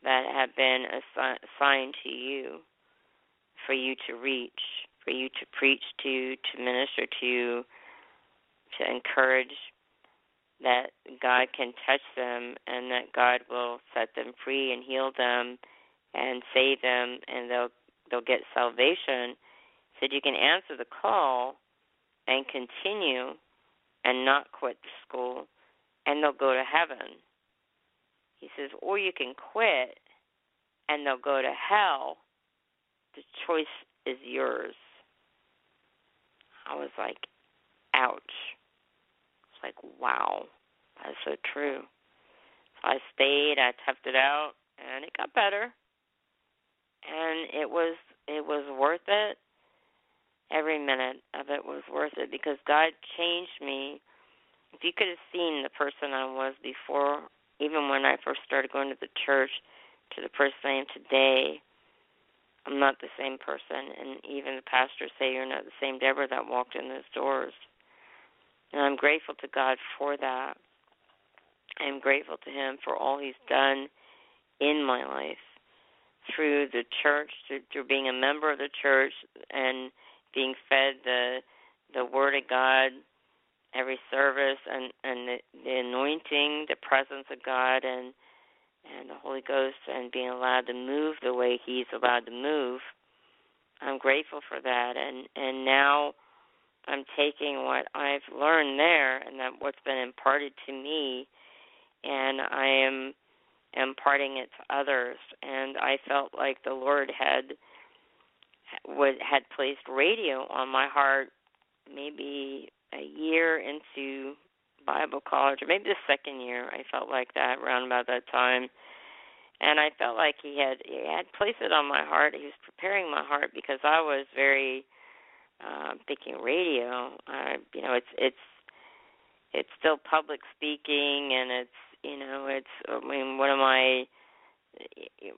that have been assi- assigned to you for you to reach, for you to preach to, to minister to, to encourage that God can touch them and that God will set them free and heal them and save them and they'll they'll get salvation. Said you can answer the call and continue and not quit the school and they'll go to heaven. He says, or you can quit and they'll go to hell. The choice is yours. I was like, ouch. It's like, wow, that's so true. So I stayed, I toughed it out, and it got better. And it was it was worth it. Every minute of it was worth it because God changed me. If you could have seen the person I was before, even when I first started going to the church, to the person I am today, I'm not the same person. And even the pastors say you're not the same Deborah that walked in those doors. And I'm grateful to God for that. I'm grateful to Him for all He's done in my life through the church, through, through being a member of the church, and being fed the the Word of God every service, and and the, the anointing, the presence of God, and and the Holy Ghost, and being allowed to move the way He's allowed to move. I'm grateful for that, and and now I'm taking what I've learned there and that what's been imparted to me, and I am imparting it to others. And I felt like the Lord had would had placed radio on my heart maybe a year into Bible college, or maybe the second year. I felt like that around about that time, and I felt like he had he had placed it on my heart. He was preparing my heart because I was very uh, thinking radio. Uh, you know, it's it's it's still public speaking, and it's you know, it's I mean, what am I?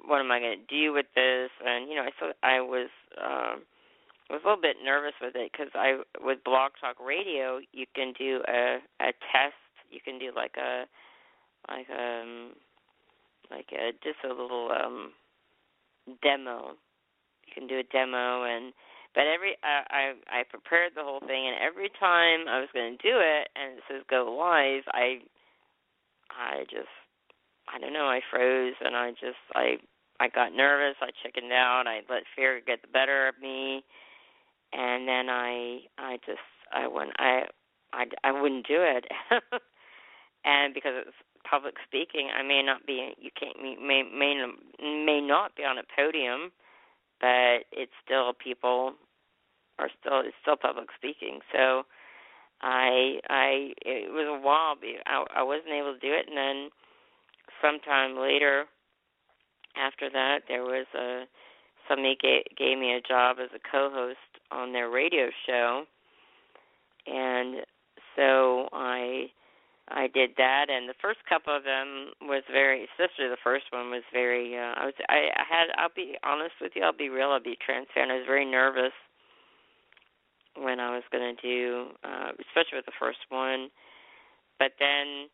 What am I going to do with this? And you know, I thought I was. Um, I was a little bit nervous with it because I with Blog Talk Radio you can do a a test. You can do like a like um like a just a little um demo. You can do a demo and but every I I I prepared the whole thing and every time I was going to do it and it says go live I I just I don't know I froze and I just I I got nervous I chickened out I let fear get the better of me and then I I just I went I I I wouldn't do it, and because it's public speaking, I may not be you can't may may may not be on a podium, but it's still people are still it's still public speaking. So I I it was a while I I wasn't able to do it, and then sometime later after that there was a somebody gave, gave me a job as a co-host on their radio show, and so I I did that. And the first couple of them was very, especially the first one was very. Uh, I was I, I had. I'll be honest with you. I'll be real. I'll be transparent. I was very nervous when I was going to do, uh, especially with the first one. But then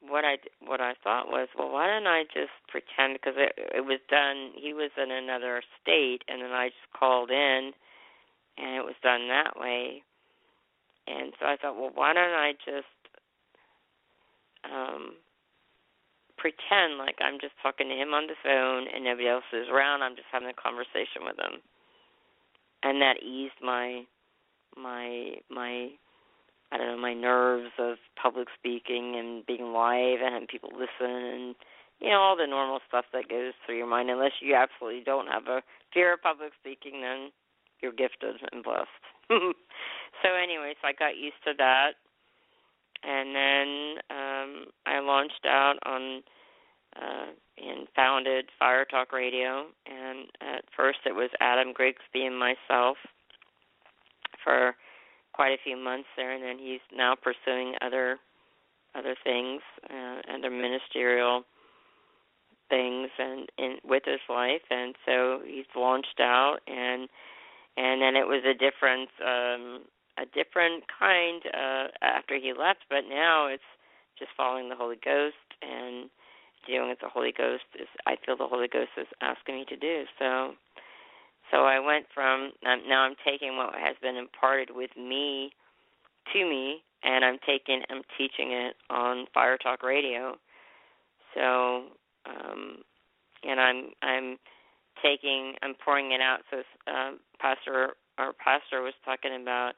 what I what I thought was, well, why don't I just pretend because it it was done. He was in another state, and then I just called in, and it was done that way. And so I thought, well, why don't I just um pretend like I'm just talking to him on the phone and nobody else is around. I'm just having a conversation with him, and that eased my my my I don't know my nerves of public speaking and being live and having people listen and you know all the normal stuff that goes through your mind. Unless you absolutely don't have a fear of public speaking, then you're gifted and blessed. so anyway, so I got used to that, and then um, I launched out on uh, and founded Fire Talk Radio. And at first, it was Adam Grigsby and myself for quite a few months there, and then he's now pursuing other other things, uh, other ministerial things, and in with his life. And so he's launched out, and and then it was a different um, a different kind uh, after he left, but now it's just following the Holy Ghost and doing what the Holy Ghost is. I feel the Holy Ghost is asking me to do. So, so I went from um, now I'm taking what has been imparted with me to me, and I'm taking I'm teaching it on Fire Talk Radio. So, um, and I'm I'm taking I'm pouring it out. So, uh, Pastor our pastor was talking about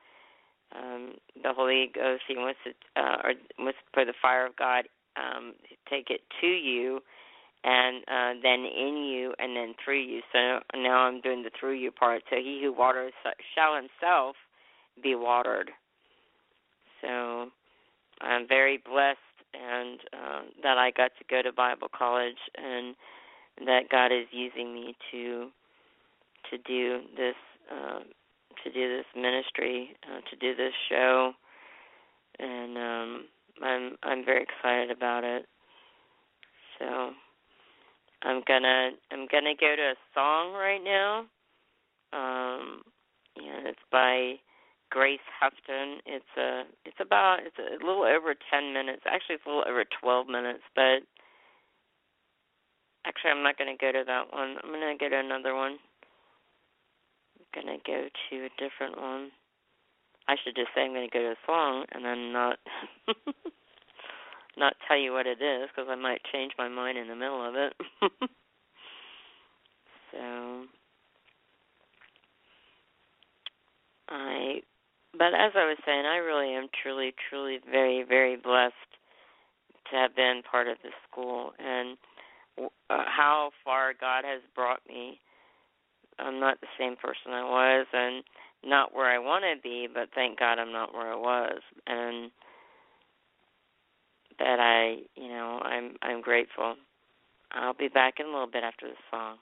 um, the Holy Ghost. He wants to, uh, or wants put the fire of God, um, take it to you, and uh, then in you, and then through you. So now I'm doing the through you part. So he who waters shall himself be watered. So I'm very blessed, and uh, that I got to go to Bible college, and that God is using me to to do this. Uh, to do this ministry, uh, to do this show, and um, I'm I'm very excited about it. So I'm gonna I'm gonna go to a song right now. Um, and it's by Grace Houghton. It's a it's about it's a little over ten minutes. Actually, it's a little over twelve minutes, but actually, I'm not gonna go to that one. I'm gonna go to another one I'm gonna go to a different one. I should just say I'm gonna go to a song and then not not tell you what it is because I might change my mind in the middle of it. so I but as I was saying, I really am truly, truly very, very blessed to have been part of this school and uh, how far God has brought me I'm not the same person I was and not where I want to be, but thank God I'm not where I was and that I, you know, I'm I'm grateful. I'll be back in a little bit after the song.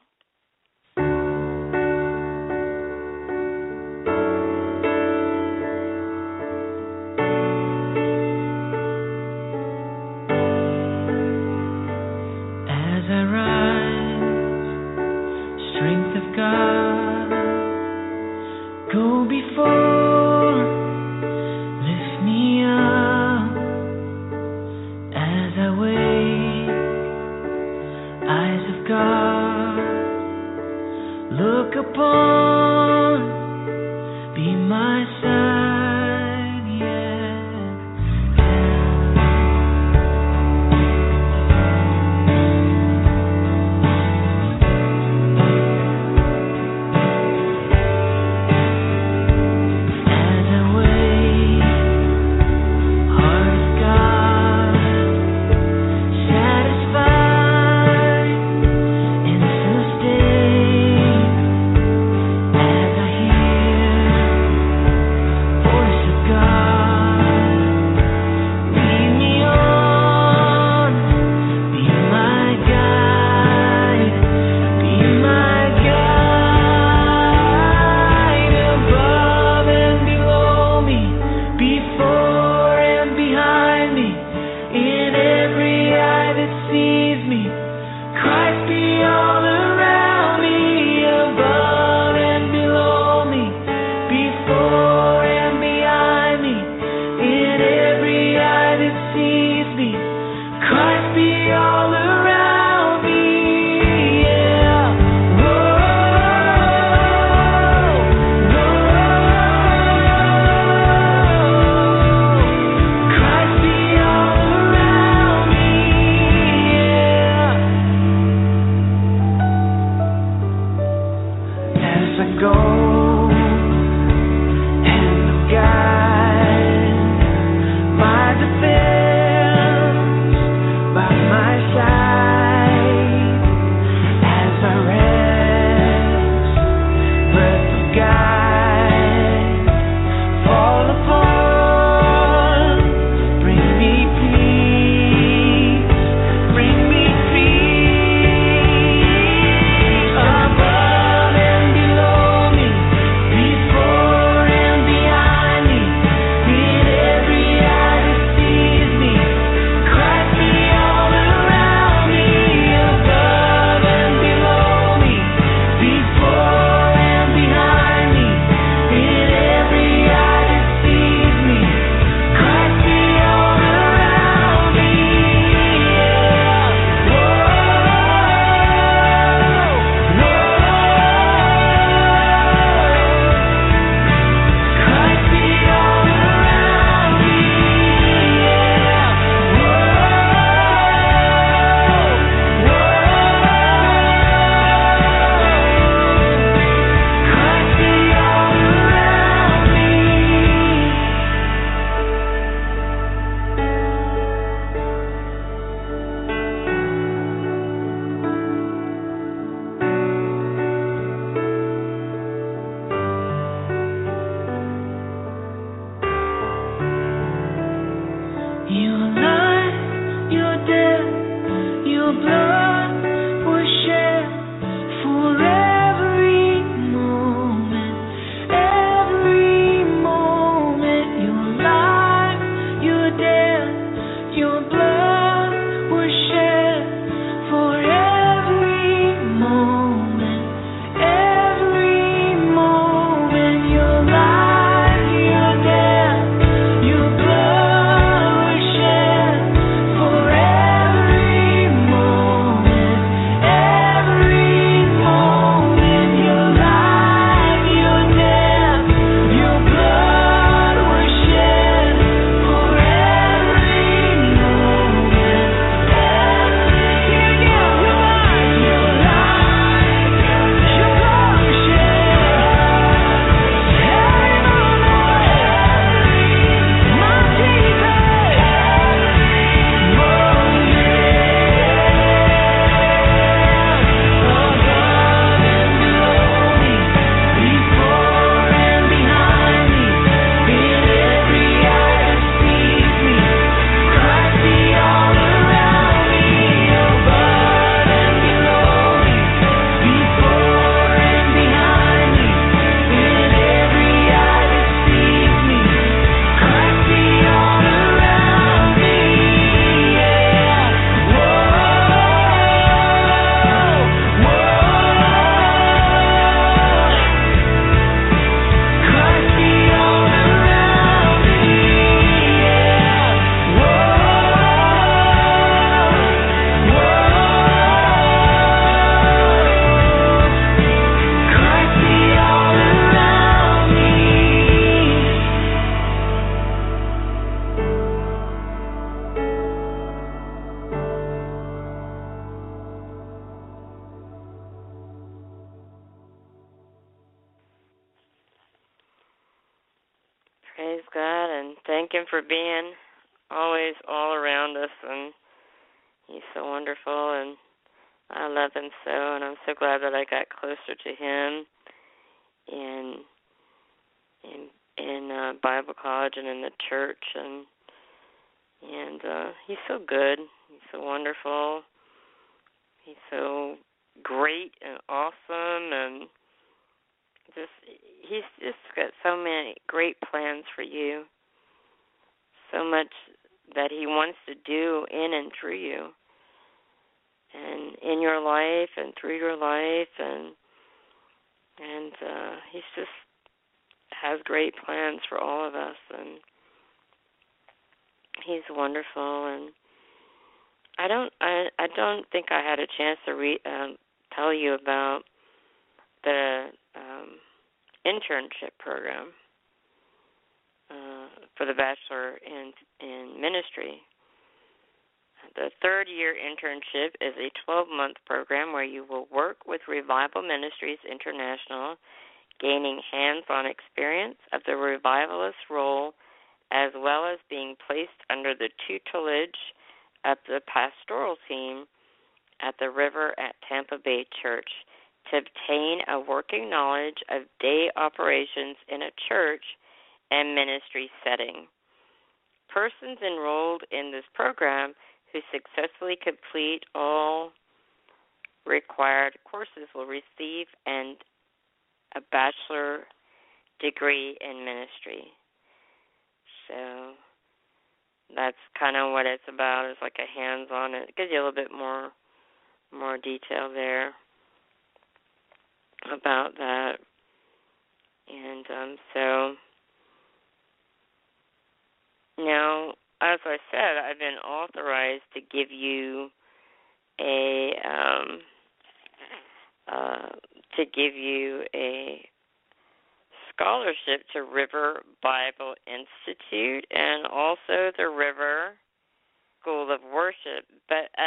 love.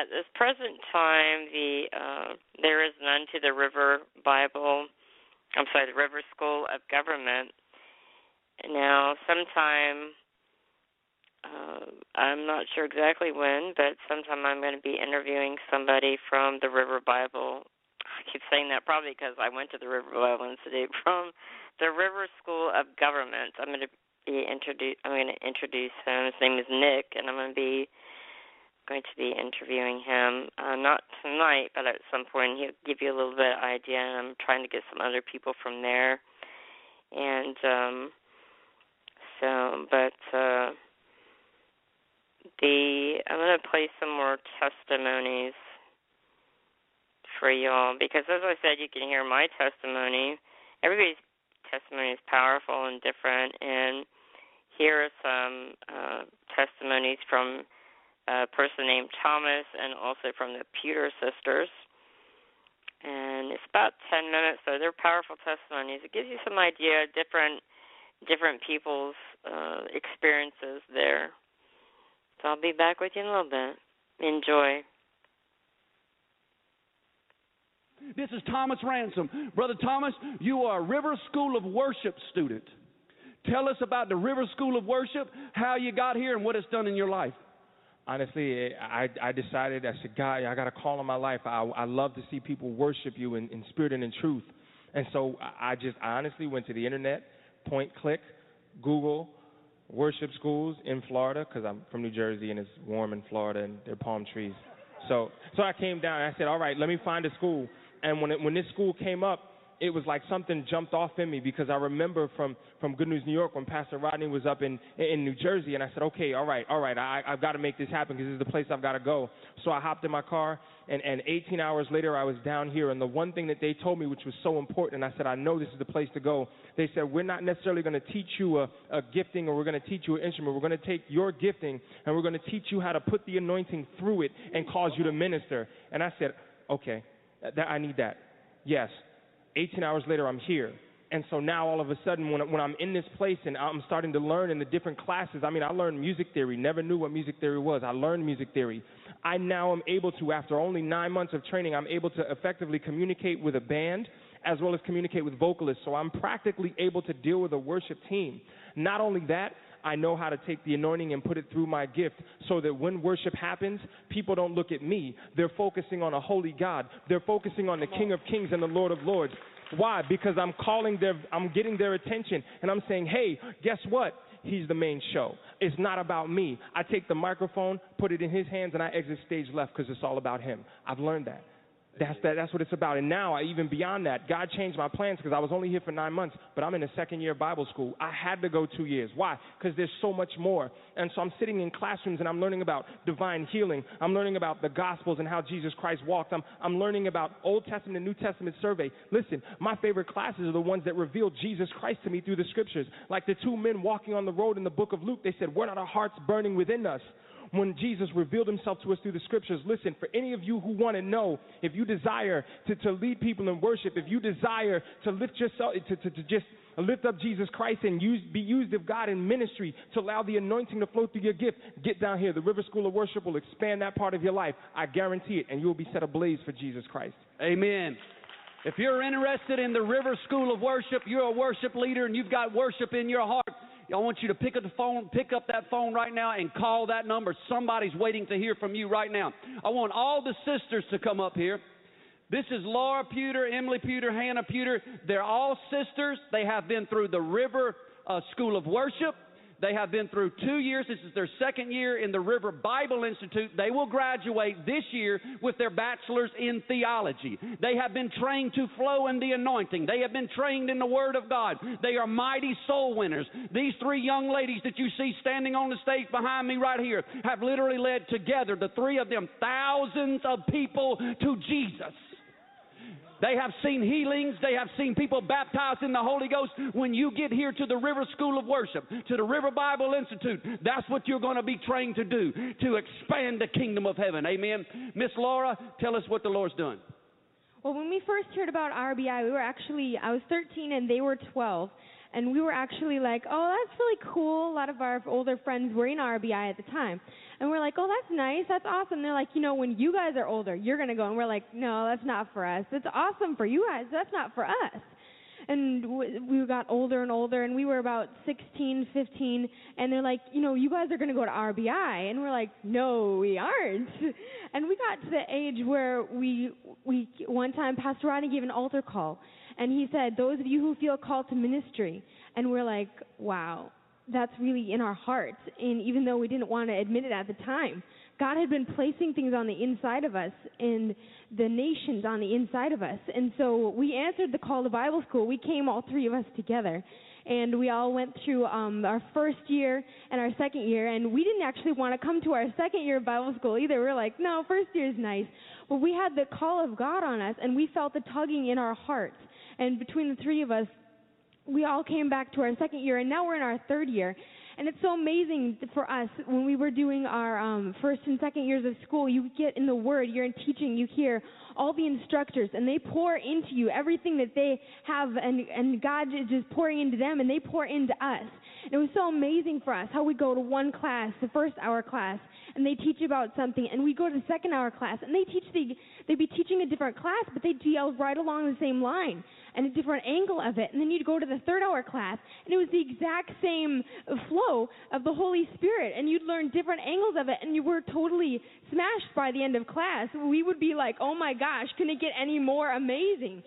At this present time, the uh, There Is None to the River Bible, I'm sorry, the River School of Government. Now, sometime, uh, I'm not sure exactly when, but sometime I'm going to be interviewing somebody from the River Bible. I keep saying that probably because I went to the River Bible Institute from the River School of Government. I'm going to be introduce. I'm going to introduce him. His name is Nick, and I'm going to be going to be interviewing him. Uh, not tonight, but at some point he'll give you a little bit of idea. And I'm trying to get some other people from there, and um, so but uh, the I'm going to play some more testimonies for y'all because as I said, you can hear my testimony. Everybody's testimony is powerful and different, and here are some uh, testimonies from a person named Thomas and also from the Pewter sisters. And it's about 10 minutes, so they're powerful testimonies. It gives you some idea of different different people's uh, experiences there. So I'll be back with you in a little bit. Enjoy. This is Thomas Ransom. Brother Thomas, you are a River School of Worship student. Tell us about the River School of Worship, how you got here, and what it's done in your life. Honestly, I I decided I said, God, I got a call in my life. I I love to see people worship you in, in spirit and in truth. And so I I just I honestly went to the internet, point click, Google worship schools in Florida because I'm from New Jersey and it's warm in Florida and there are palm trees. So so I came down and I said, all right, let me find a school. And when it, when this school came up, it was like something jumped off in me because I remember from from Good News New York when Pastor Rodney was up in in New Jersey, and I said, okay, all right, all right, I, I've got to make this happen because this is the place I've got to go. So I hopped in my car, and and 18 hours later I was down here, and the one thing that they told me, which was so important, and I said, I know this is the place to go. They said, we're not necessarily going to teach you a, a gifting or we're going to teach you an instrument. We're going to take your gifting and we're going to teach you how to put the anointing through it and cause you to minister. And I said, okay, that, I need that. Yes. 18 hours later, I'm here. And so now all of a sudden, when, when I'm in this place and I'm starting to learn in the different classes, I mean, I learned music theory, never knew what music theory was. I learned music theory. I now am able to, after only nine months of training, I'm able to effectively communicate with a band as well as communicate with vocalists. So I'm practically able to deal with a worship team. Not only that, I know how to take the anointing and put it through my gift so that when worship happens, people don't look at me. They're focusing on a holy God. They're focusing on the King of Kings and the Lord of Lords. Why? Because I'm calling their, I'm getting their attention and I'm saying, hey, guess what? He's the main show. It's not about me. I take the microphone, put it in his hands, and I exit stage left because it's all about him. I've learned that. That's that. That's what it's about. And now, I, even beyond that, God changed my plans because I was only here for nine months, but I'm in a second year Bible school. I had to go two years. Why? Because there's so much more. And so I'm sitting in classrooms and I'm learning about divine healing. I'm learning about the Gospels and how Jesus Christ walked. I'm I'm learning about Old Testament and New Testament survey. Listen, my favorite classes are the ones that reveal Jesus Christ to me through the Scriptures. Like the two men walking on the road in the book of Luke, they said, "Were not our hearts burning within us?" When Jesus revealed himself to us through the scriptures. Listen, for any of you who want to know, if you desire to, to lead people in worship, if you desire to lift yourself, to, to, to just lift up Jesus Christ and use, be used of God in ministry to allow the anointing to flow through your gift, get down here. The River School of Worship will expand that part of your life. I guarantee it, and you will be set ablaze for Jesus Christ. Amen. If you're interested in the River School of Worship, you're a worship leader and you've got worship in your heart. I want you to pick up the phone, pick up that phone right now and call that number. Somebody's waiting to hear from you right now. I want all the sisters to come up here. This is Laura Pewter, Emily Pewter, Hannah Pewter. They're all sisters. They have been through the River uh, School of Worship. They have been through two years. This is their second year in the River Bible Institute. They will graduate this year with their bachelor's in theology. They have been trained to flow in the anointing. They have been trained in the Word of God. They are mighty soul winners. These three young ladies that you see standing on the stage behind me right here have literally led together, the three of them, thousands of people to Jesus. They have seen healings. They have seen people baptized in the Holy Ghost. When you get here to the River School of Worship, to the River Bible Institute, that's what you're going to be trained to do to expand the kingdom of heaven. Amen. Miss Laura, tell us what the Lord's done. Well, when we first heard about RBI, we were actually, I was 13 and they were 12. And we were actually like, oh, that's really cool. A lot of our older friends were in RBI at the time. And we're like, oh, that's nice. That's awesome. They're like, you know, when you guys are older, you're going to go. And we're like, no, that's not for us. It's awesome for you guys. That's not for us. And we got older and older, and we were about 16, 15, and they're like, you know, you guys are going to go to RBI. And we're like, no, we aren't. And we got to the age where we, we one time, Pastor Rodney gave an altar call, and he said, those of you who feel called to ministry. And we're like, wow, that's really in our hearts. And even though we didn't want to admit it at the time, God had been placing things on the inside of us and the nations on the inside of us. And so we answered the call to Bible school. We came all three of us together. and we all went through um, our first year and our second year, and we didn't actually want to come to our second year of Bible school either. We were like, no, first year is nice. But we had the call of God on us, and we felt the tugging in our hearts. And between the three of us, we all came back to our second year, and now we're in our third year. And it's so amazing for us when we were doing our um, first and second years of school. You get in the Word, you're in teaching, you hear all the instructors, and they pour into you everything that they have, and, and God is just pouring into them, and they pour into us. And it was so amazing for us how we go to one class, the first hour class, and they teach about something, and we go to the second hour class, and they teach the they'd be teaching a different class, but they deal right along the same line and a different angle of it. And then you'd go to the third hour class, and it was the exact same flow of the Holy Spirit, and you'd learn different angles of it, and you were totally smashed by the end of class. We would be like, oh my gosh, can it get any more amazing?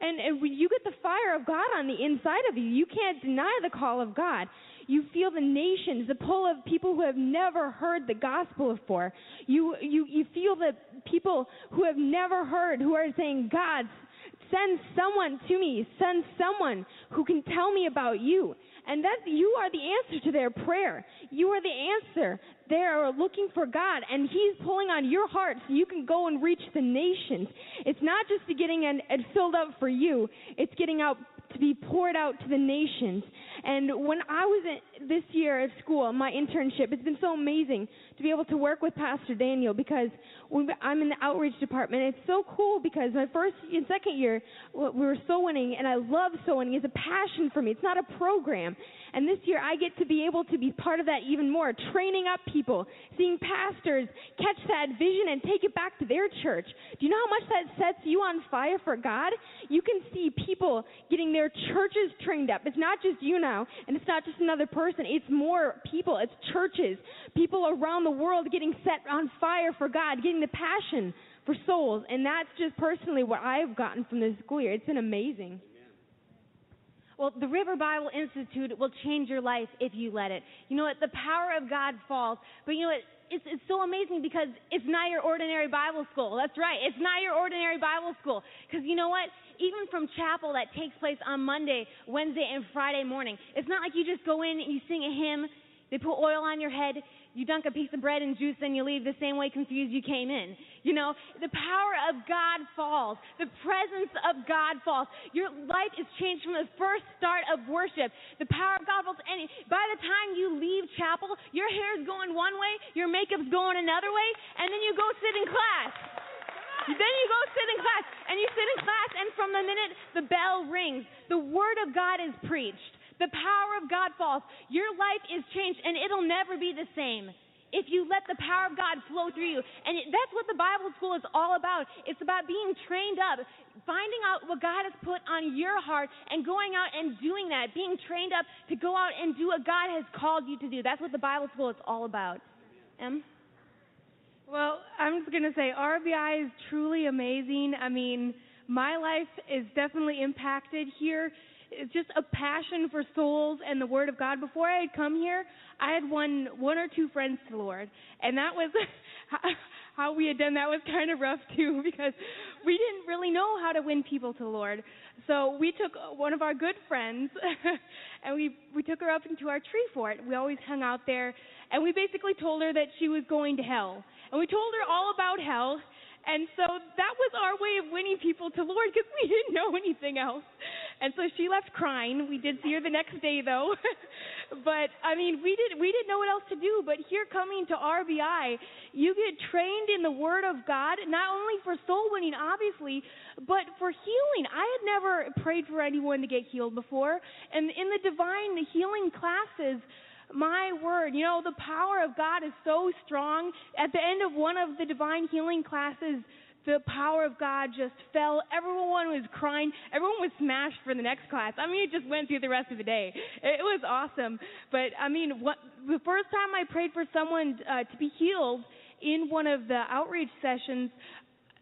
And, and you get the fire of God on the inside of you, you can't deny the call of God. You feel the nations, the pull of people who have never heard the gospel before. You, you, you feel the people who have never heard, who are saying, God, send someone to me. Send someone who can tell me about you. And that you are the answer to their prayer. You are the answer. They are looking for God, and He's pulling on your heart so you can go and reach the nations. It's not just getting it filled up for you. It's getting out to be poured out to the nations. And when I was in, this year at school, my internship, it's been so amazing to be able to work with Pastor Daniel because when I'm in the outreach department. It's so cool because my first and second year we were soul winning, and I love soul winning. It's a passion for me. It's not a program. And this year I get to be able to be part of that even more, training up people, seeing pastors catch that vision and take it back to their church. Do you know how much that sets you on fire for God? You can see people getting their churches trained up. It's not just you now, and it's not just another person. It's more people. It's churches, people around the world getting set on fire for God, getting the passion for souls. And that's just personally what I've gotten from this school year. It's been amazing. Well, the River Bible Institute will change your life if you let it. You know what? The power of God falls. But you know what? It's, it's so amazing because it's not your ordinary Bible school. That's right. It's not your ordinary Bible school. Because you know what? Even from chapel that takes place on Monday, Wednesday, and Friday morning, it's not like you just go in and you sing a hymn, they put oil on your head, you dunk a piece of bread and juice, and you leave the same way confused you came in. You know, the power of God falls. The presence of God falls. Your life is changed from the first start of worship. The power of God falls. And by the time you leave chapel, your hair is going one way, your makeup's going another way, and then you go sit in class. Then you go sit in class, and you sit in class, and from the minute the bell rings, the word of God is preached. The power of God falls. Your life is changed, and it'll never be the same if you let the power of God flow through you. And it- that's what the Bible school is all about. It's about being trained up, finding out what God has put on your heart, and going out and doing that, being trained up to go out and do what God has called you to do. That's what the Bible school is all about. Em? Well, I'm just going to say RBI is truly amazing. I mean, my life is definitely impacted here. It's just a passion for souls and the Word of God. Before I had come here, I had won one or two friends to the Lord, and that was how we had done that was kind of rough too because we didn't really know how to win people to the Lord. So we took one of our good friends and we we took her up into our tree fort. We always hung out there, and we basically told her that she was going to hell, and we told her all about hell. And so that was our way of winning people to Lord because we didn't know anything else. And so she left crying. We did see her the next day though. but I mean, we didn't we didn't know what else to do. But here coming to RBI, you get trained in the Word of God, not only for soul winning, obviously, but for healing. I had never prayed for anyone to get healed before, and in the divine the healing classes my word, you know, the power of God is so strong. At the end of one of the divine healing classes, the power of God just fell. Everyone was crying. Everyone was smashed for the next class. I mean, it just went through the rest of the day. It was awesome. But I mean, what, the first time I prayed for someone uh, to be healed in one of the outreach sessions,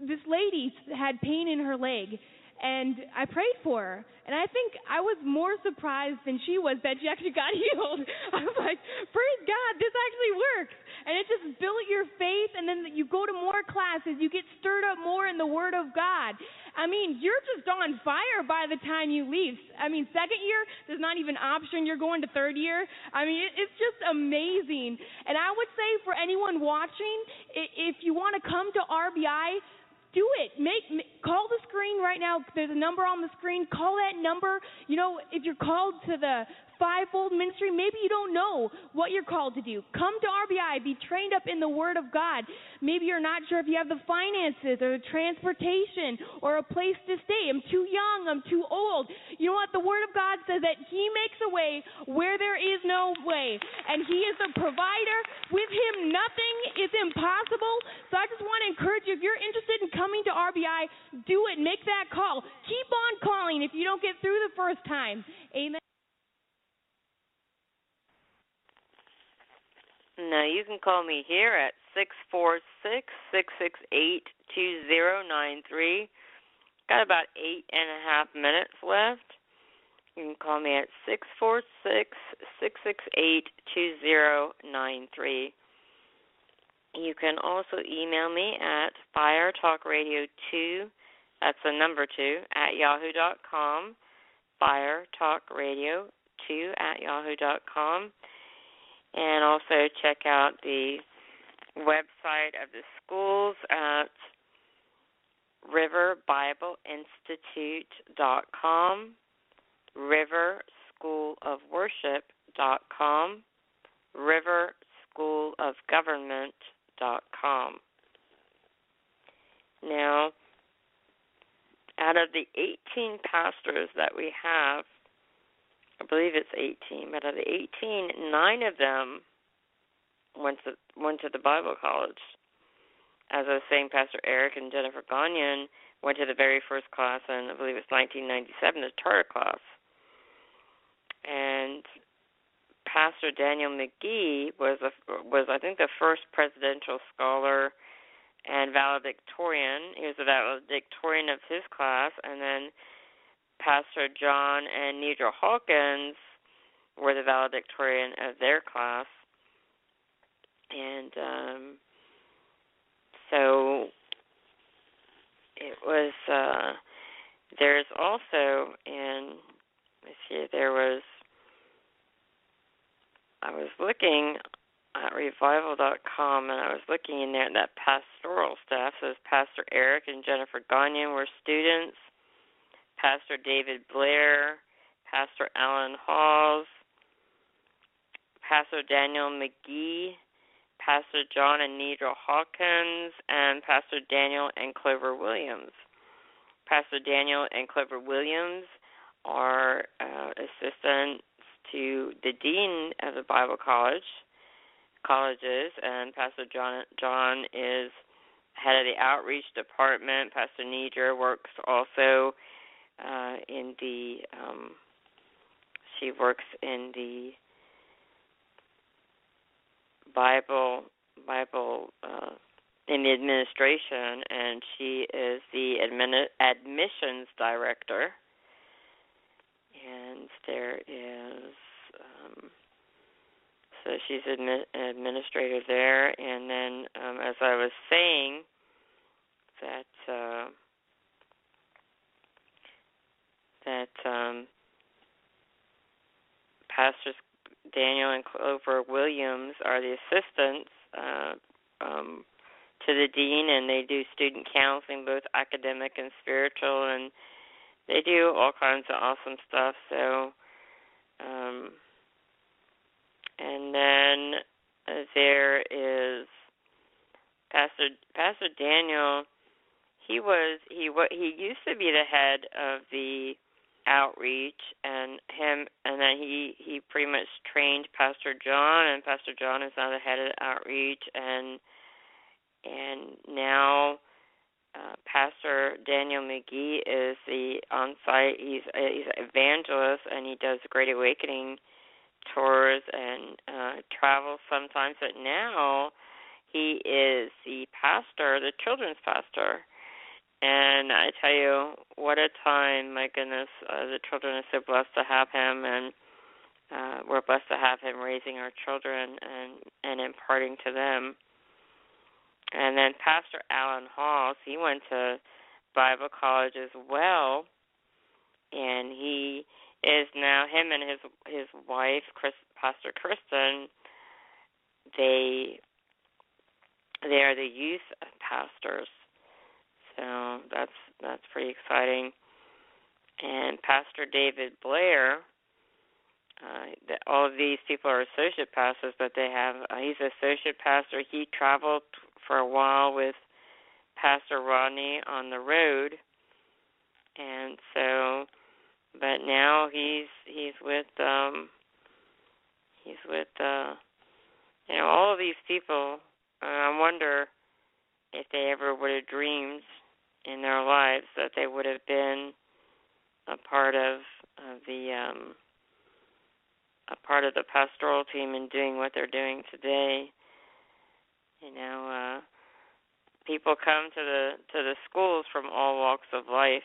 this lady had pain in her leg and I prayed for her. And I think I was more surprised than she was that she actually got healed. I was like, praise God, this actually works. and it just built your faith. And then you go to more classes, you get stirred up more in the Word of God. I mean, you're just on fire by the time you leave. I mean, second year, there's not even option. You're going to third year. I mean, it's just amazing. And I would say for anyone watching, if you want to come to RBI, do it. Make, ma- call the screen right now. There's a number on the screen. Call that number. You know, if you're called to the fivefold ministry, maybe you don't know what you're called to do. Come to RBI. Be trained up in the Word of God. Maybe you're not sure if you have the finances or the transportation or a place to stay. I'm too young. I'm too old. You know what? The Word of God says that He makes a way where there is no way, and He is the provider. With Him, nothing is impossible. So I just want to encourage you if you're interested in coming to RBI, do it. Make that call. Keep on calling if you don't get through the first time. Amen. No, you can call me here at six four six six six eight two zero nine three. Got about eight and a half minutes left. You can call me at six four six six six eight two zero nine three. You can also email me at firetalkradio2, that's the number two, at yahoo dot com. Firetalkradio2 at yahoo dot com and also check out the website of the schools at riverbibleinstitute.com, riverschoolofworship.com, riverschoolofgovernment.com. Now, out of the 18 pastors that we have, I believe it's 18, but of the 18, nine of them went to went to the Bible college. As I was saying, Pastor Eric and Jennifer Gagnon went to the very first class, and I believe it's 1997, the charter class. And Pastor Daniel McGee was a, was I think the first presidential scholar and valedictorian. He was the valedictorian of his class, and then Pastor John and Nidra Hawkins were the valedictorian of their class. And um so it was uh there's also in let's see there was I was looking at revival.com and I was looking in there that pastoral staff says Pastor Eric and Jennifer Gagnon were students Pastor David Blair, Pastor Alan Halls, Pastor Daniel McGee, Pastor John and Nidra Hawkins, and Pastor Daniel and Clover Williams. Pastor Daniel and Clover Williams are uh, assistants to the dean of the Bible College colleges, and Pastor John John is head of the outreach department. Pastor Nidra works also uh, in the um, she works in the Bible Bible uh, in the administration, and she is the admin, admissions director. And there is um, so she's admi- administrator there, and then um, as I was saying that. Uh, that um, pastors Daniel and Clover Williams are the assistants uh, um, to the dean, and they do student counseling, both academic and spiritual, and they do all kinds of awesome stuff. So, um, and then there is Pastor Pastor Daniel. He was he what he used to be the head of the outreach and him and then he he pretty much trained pastor john and pastor john is now the head of the outreach and and now uh, pastor daniel mcgee is the on site he's he's an evangelist and he does great awakening tours and uh travels sometimes but now he is the pastor the children's pastor and I tell you, what a time! My goodness, uh, the children are so blessed to have him, and uh, we're blessed to have him raising our children and and imparting to them. And then Pastor Alan Halls, he went to Bible college as well, and he is now him and his his wife, Chris, Pastor Kristen. They they are the youth pastors, so that's that's pretty exciting. And Pastor David Blair, uh, that all of these people are associate pastors, but they have uh, he's associate pastor. He traveled for a while with Pastor Rodney on the road, and so, but now he's he's with um he's with uh you know all of these people. Uh, I wonder if they ever would have dreamed in their lives that they would have been a part of, of the um a part of the pastoral team in doing what they're doing today. You know, uh people come to the to the schools from all walks of life.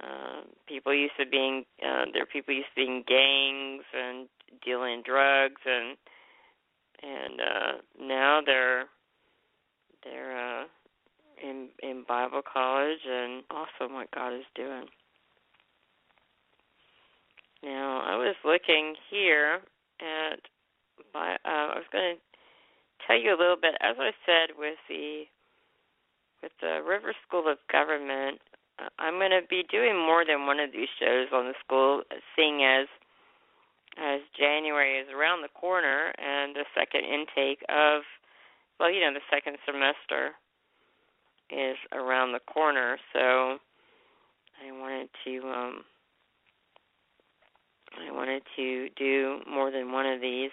Uh, people used to being uh, there. People used to being gangs and dealing drugs, and and uh, now they're they're uh, in in Bible college and awesome what God is doing. Now I was looking here at my. Uh, I was going to tell you a little bit. As I said, with the with the River School of Government, uh, I'm going to be doing more than one of these shows on the school, seeing as as January is around the corner and the second intake of, well, you know, the second semester is around the corner. So I wanted to um, I wanted to do more than one of these.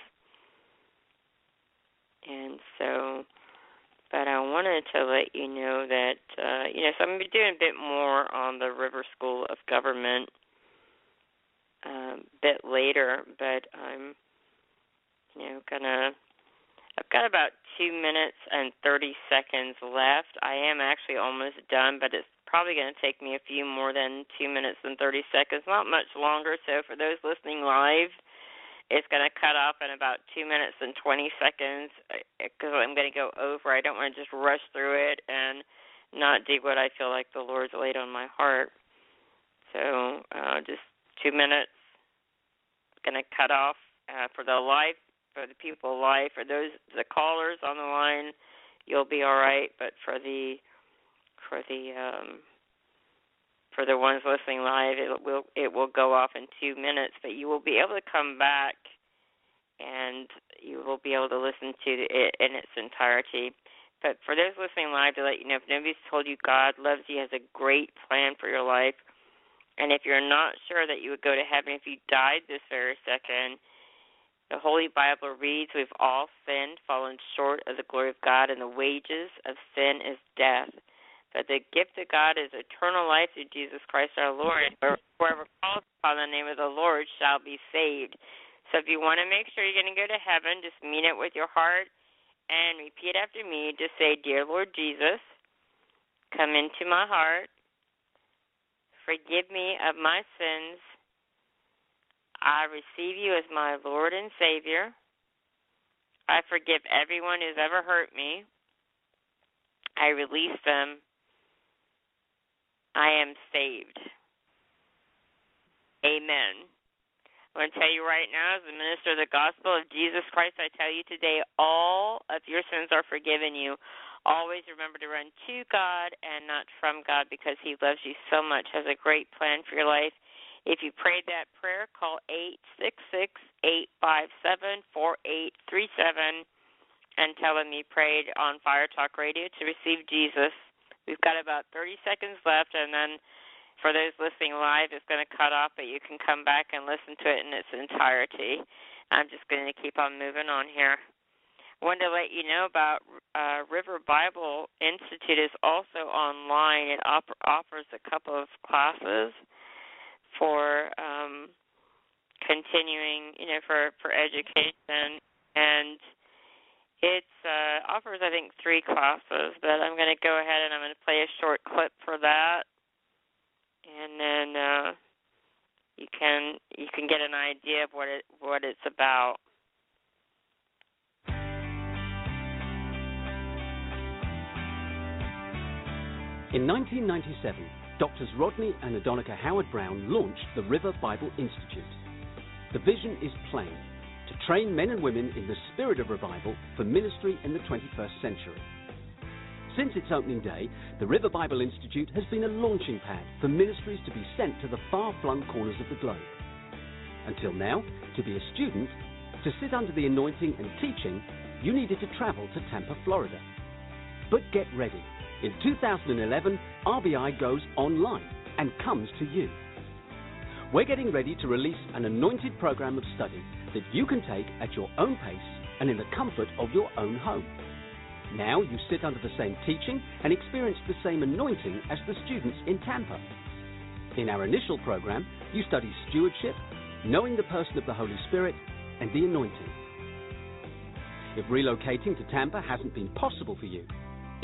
And so, but I wanted to let you know that, uh, you know, so I'm to be doing a bit more on the River School of Government um, bit later, but I'm, you know, gonna. I've got about two minutes and 30 seconds left. I am actually almost done, but it's probably going to take me a few more than two minutes and 30 seconds, not much longer. So for those listening live, it's going to cut off in about two minutes and 20 seconds because uh, I'm going to go over. I don't want to just rush through it and not do what I feel like the Lord's laid on my heart. So uh, just two minutes. Going to cut off uh, for the live, for the people live, for those the callers on the line. You'll be all right, but for the for the um, for the ones listening live, it will it will go off in two minutes, but you will be able to come back and you will be able to listen to it in its entirety. But for those listening live, to let you know, if nobody's told you God loves you, has a great plan for your life, and if you're not sure that you would go to heaven if you died this very second, the Holy Bible reads, We've all sinned, fallen short of the glory of God, and the wages of sin is death. But the gift of God is eternal life through Jesus Christ our Lord. Whoever calls upon the name of the Lord shall be saved. So if you want to make sure you're going to go to heaven, just mean it with your heart and repeat after me. Just say, Dear Lord Jesus, come into my heart. Forgive me of my sins. I receive you as my Lord and Savior. I forgive everyone who's ever hurt me. I release them I am saved. Amen. I want to tell you right now, as the minister of the gospel of Jesus Christ, I tell you today, all of your sins are forgiven you. Always remember to run to God and not from God because He loves you so much, has a great plan for your life. If you prayed that prayer, call eight six six eight five seven four eight three seven and tell them you prayed on Fire Talk Radio to receive Jesus We've got about 30 seconds left, and then for those listening live, it's going to cut off, but you can come back and listen to it in its entirety. I'm just going to keep on moving on here. I Wanted to let you know about uh, River Bible Institute is also online. It op- offers a couple of classes for um, continuing, you know, for for education and it uh, offers, I think, three classes, but I'm going to go ahead and I'm going to play a short clip for that, and then uh, you can you can get an idea of what it what it's about. In 1997, Doctors Rodney and Adonica Howard-Browne launched the River Bible Institute. The vision is plain to train men and women in the spirit of revival for ministry in the 21st century. Since its opening day, the River Bible Institute has been a launching pad for ministries to be sent to the far flung corners of the globe. Until now, to be a student, to sit under the anointing and teaching, you needed to travel to Tampa, Florida. But get ready. In 2011, RBI goes online and comes to you. We're getting ready to release an anointed program of study that you can take at your own pace and in the comfort of your own home. Now you sit under the same teaching and experience the same anointing as the students in Tampa. In our initial program, you study stewardship, knowing the person of the Holy Spirit, and the anointing. If relocating to Tampa hasn't been possible for you,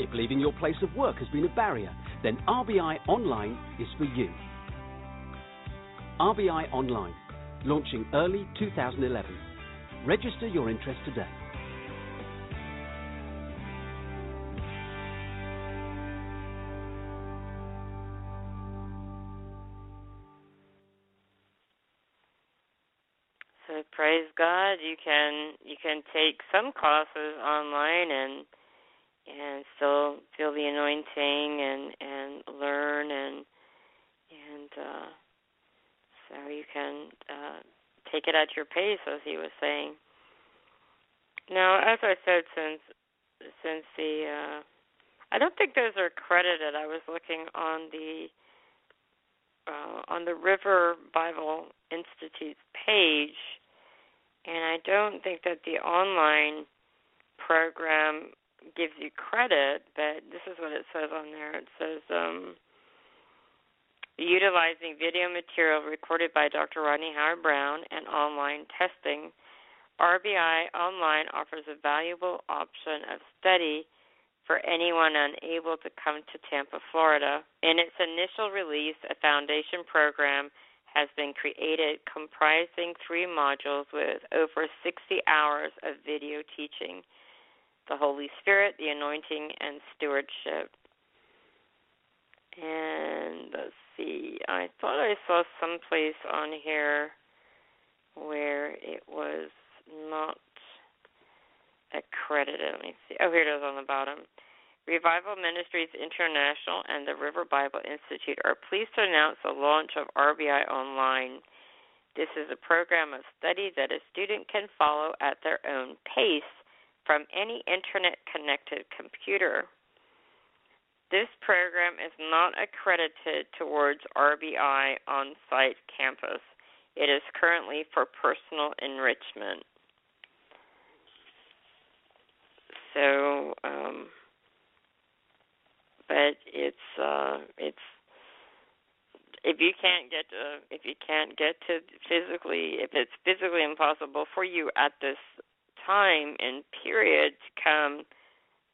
if leaving your place of work has been a barrier, then RBI Online is for you. RBI Online, launching early 2011. Register your interest today. So praise God, you can you can take some classes online and and still feel the anointing and and learn and and uh so you can uh take it at your pace as he was saying. Now, as I said since since the uh I don't think those are credited. I was looking on the uh, on the River Bible Institute's page, and I don't think that the online program gives you credit, but this is what it says on there. It says um, utilizing video material recorded by Dr. Rodney Howard-Browne and online testing. RBI Online offers a valuable option of study for anyone unable to come to Tampa, Florida. In its initial release, a foundation program has been created comprising three modules with over 60 hours of video teaching the Holy Spirit, the anointing, and stewardship. And let's see, I thought I saw someplace on here where it was not accredited. Let me see. Oh, here it is on the bottom. Revival Ministries International and the River Bible Institute are pleased to announce the launch of RBI Online. This is a program of study that a student can follow at their own pace from any internet connected computer. This program is not accredited towards RBI on site campus. It is currently for personal enrichment. So, um, but it's uh, it's if you can't get to if you can't get to physically if it's physically impossible for you at this time and period to come,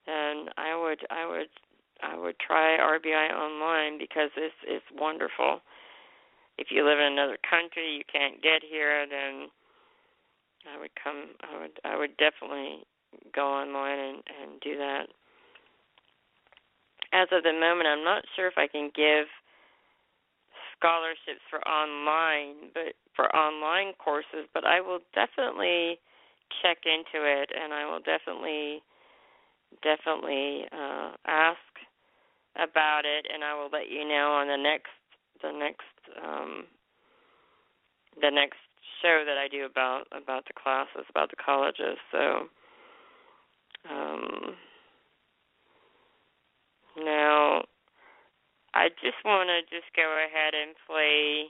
then I would I would I would try RBI online because this is wonderful. If you live in another country, you can't get here, then I would come. I would I would definitely go online and and do that. As of the moment, I'm not sure if I can give scholarships for online, but for online courses. But I will definitely check into it, and I will definitely definitely uh, ask about it, and I will let you know on the next the next um, the next show that I do about about the classes about the colleges. So um, now I just want to just go ahead and play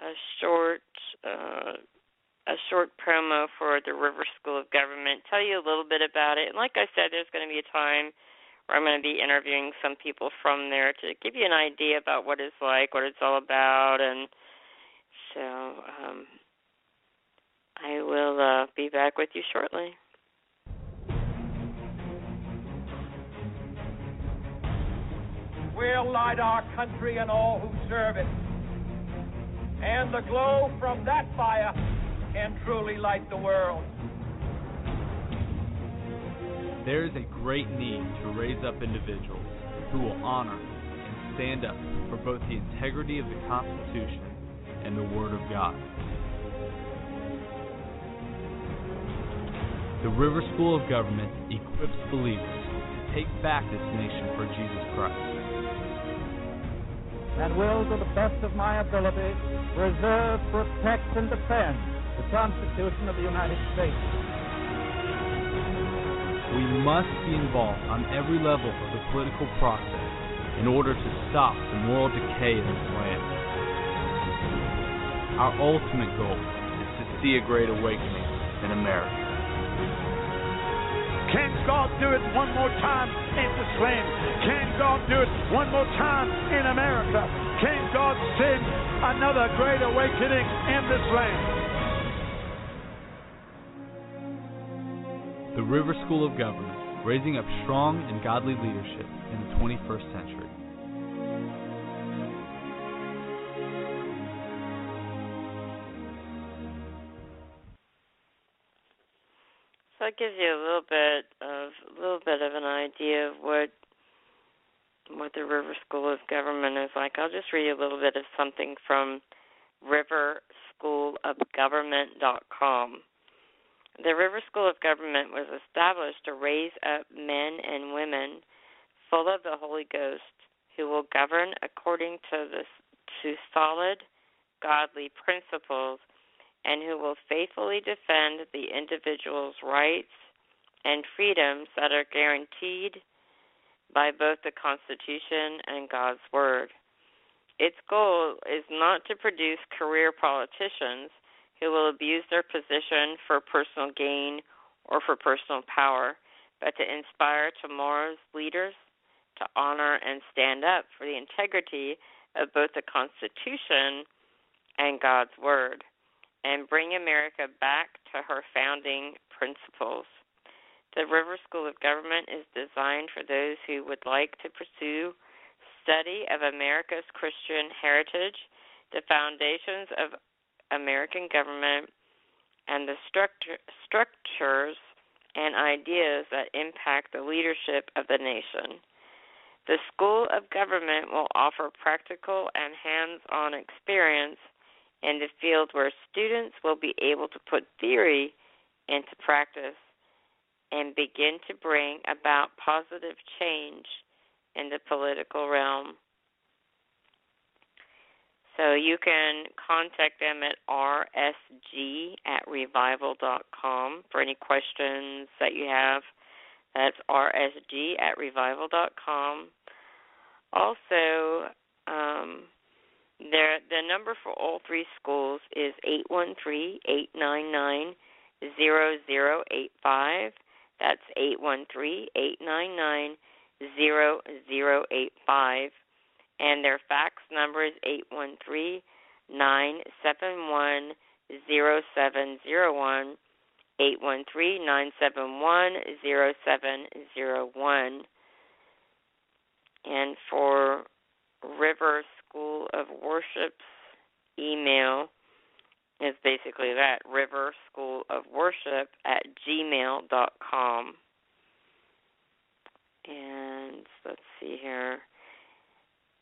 a short uh, a short promo for the River School of Government. Tell you a little bit about it. And like I said, there's going to be a time where I'm going to be interviewing some people from there to give you an idea about what it's like, what it's all about, and so um, I will uh, be back with you shortly. We'll light our country and all who serve it. And the glow from that fire can truly light the world. There is a great need to raise up individuals who will honor and stand up for both the integrity of the Constitution and the Word of God. The River School of Government equips believers to take back this nation for Jesus Christ. and will, to the best of my ability, preserve, protect, and defend the Constitution of the United States. We must be involved on every level of the political process in order to stop the moral decay in this land. Our ultimate goal is to see a great awakening in America. Can God do it one more time in this land? Can God do it one more time in America? Can God send another great awakening in this land? The River School of Government, raising up strong and godly leadership in the 21st century. So that gives you a little bit of a little bit of an idea of what what the River School of Government is like. I'll just read you a little bit of something from riverschoolofgovernment.com. The River School of Government was established to raise up men and women full of the Holy Ghost who will govern according to the to solid godly principles and who will faithfully defend the individual's rights and freedoms that are guaranteed by both the Constitution and God's Word. Its goal is not to produce career politicians who will abuse their position for personal gain or for personal power, but to inspire tomorrow's leaders to honor and stand up for the integrity of both the Constitution and God's Word and bring America back to her founding principles. The River School of Government is designed for those who would like to pursue study of America's Christian heritage, the foundations of American government, and the structure, structures and ideas that impact the leadership of the nation. The School of Government will offer practical and hands on experience in the field where students will be able to put theory into practice and begin to bring about positive change in the political realm. So you can contact them at rsg at revival.com for any questions that you have. That's rsg at revival.com. Also, um, their the number for all three schools is eight one three eight nine nine zero zero eight five. That's eight one three eight nine nine zero zero eight five, and their fax number is eight one three nine seven one zero seven zero one. Eight one three nine seven one zero seven zero one. And for River School of Worship's email is basically that River School of Worship at gmail dot com. And let's see here.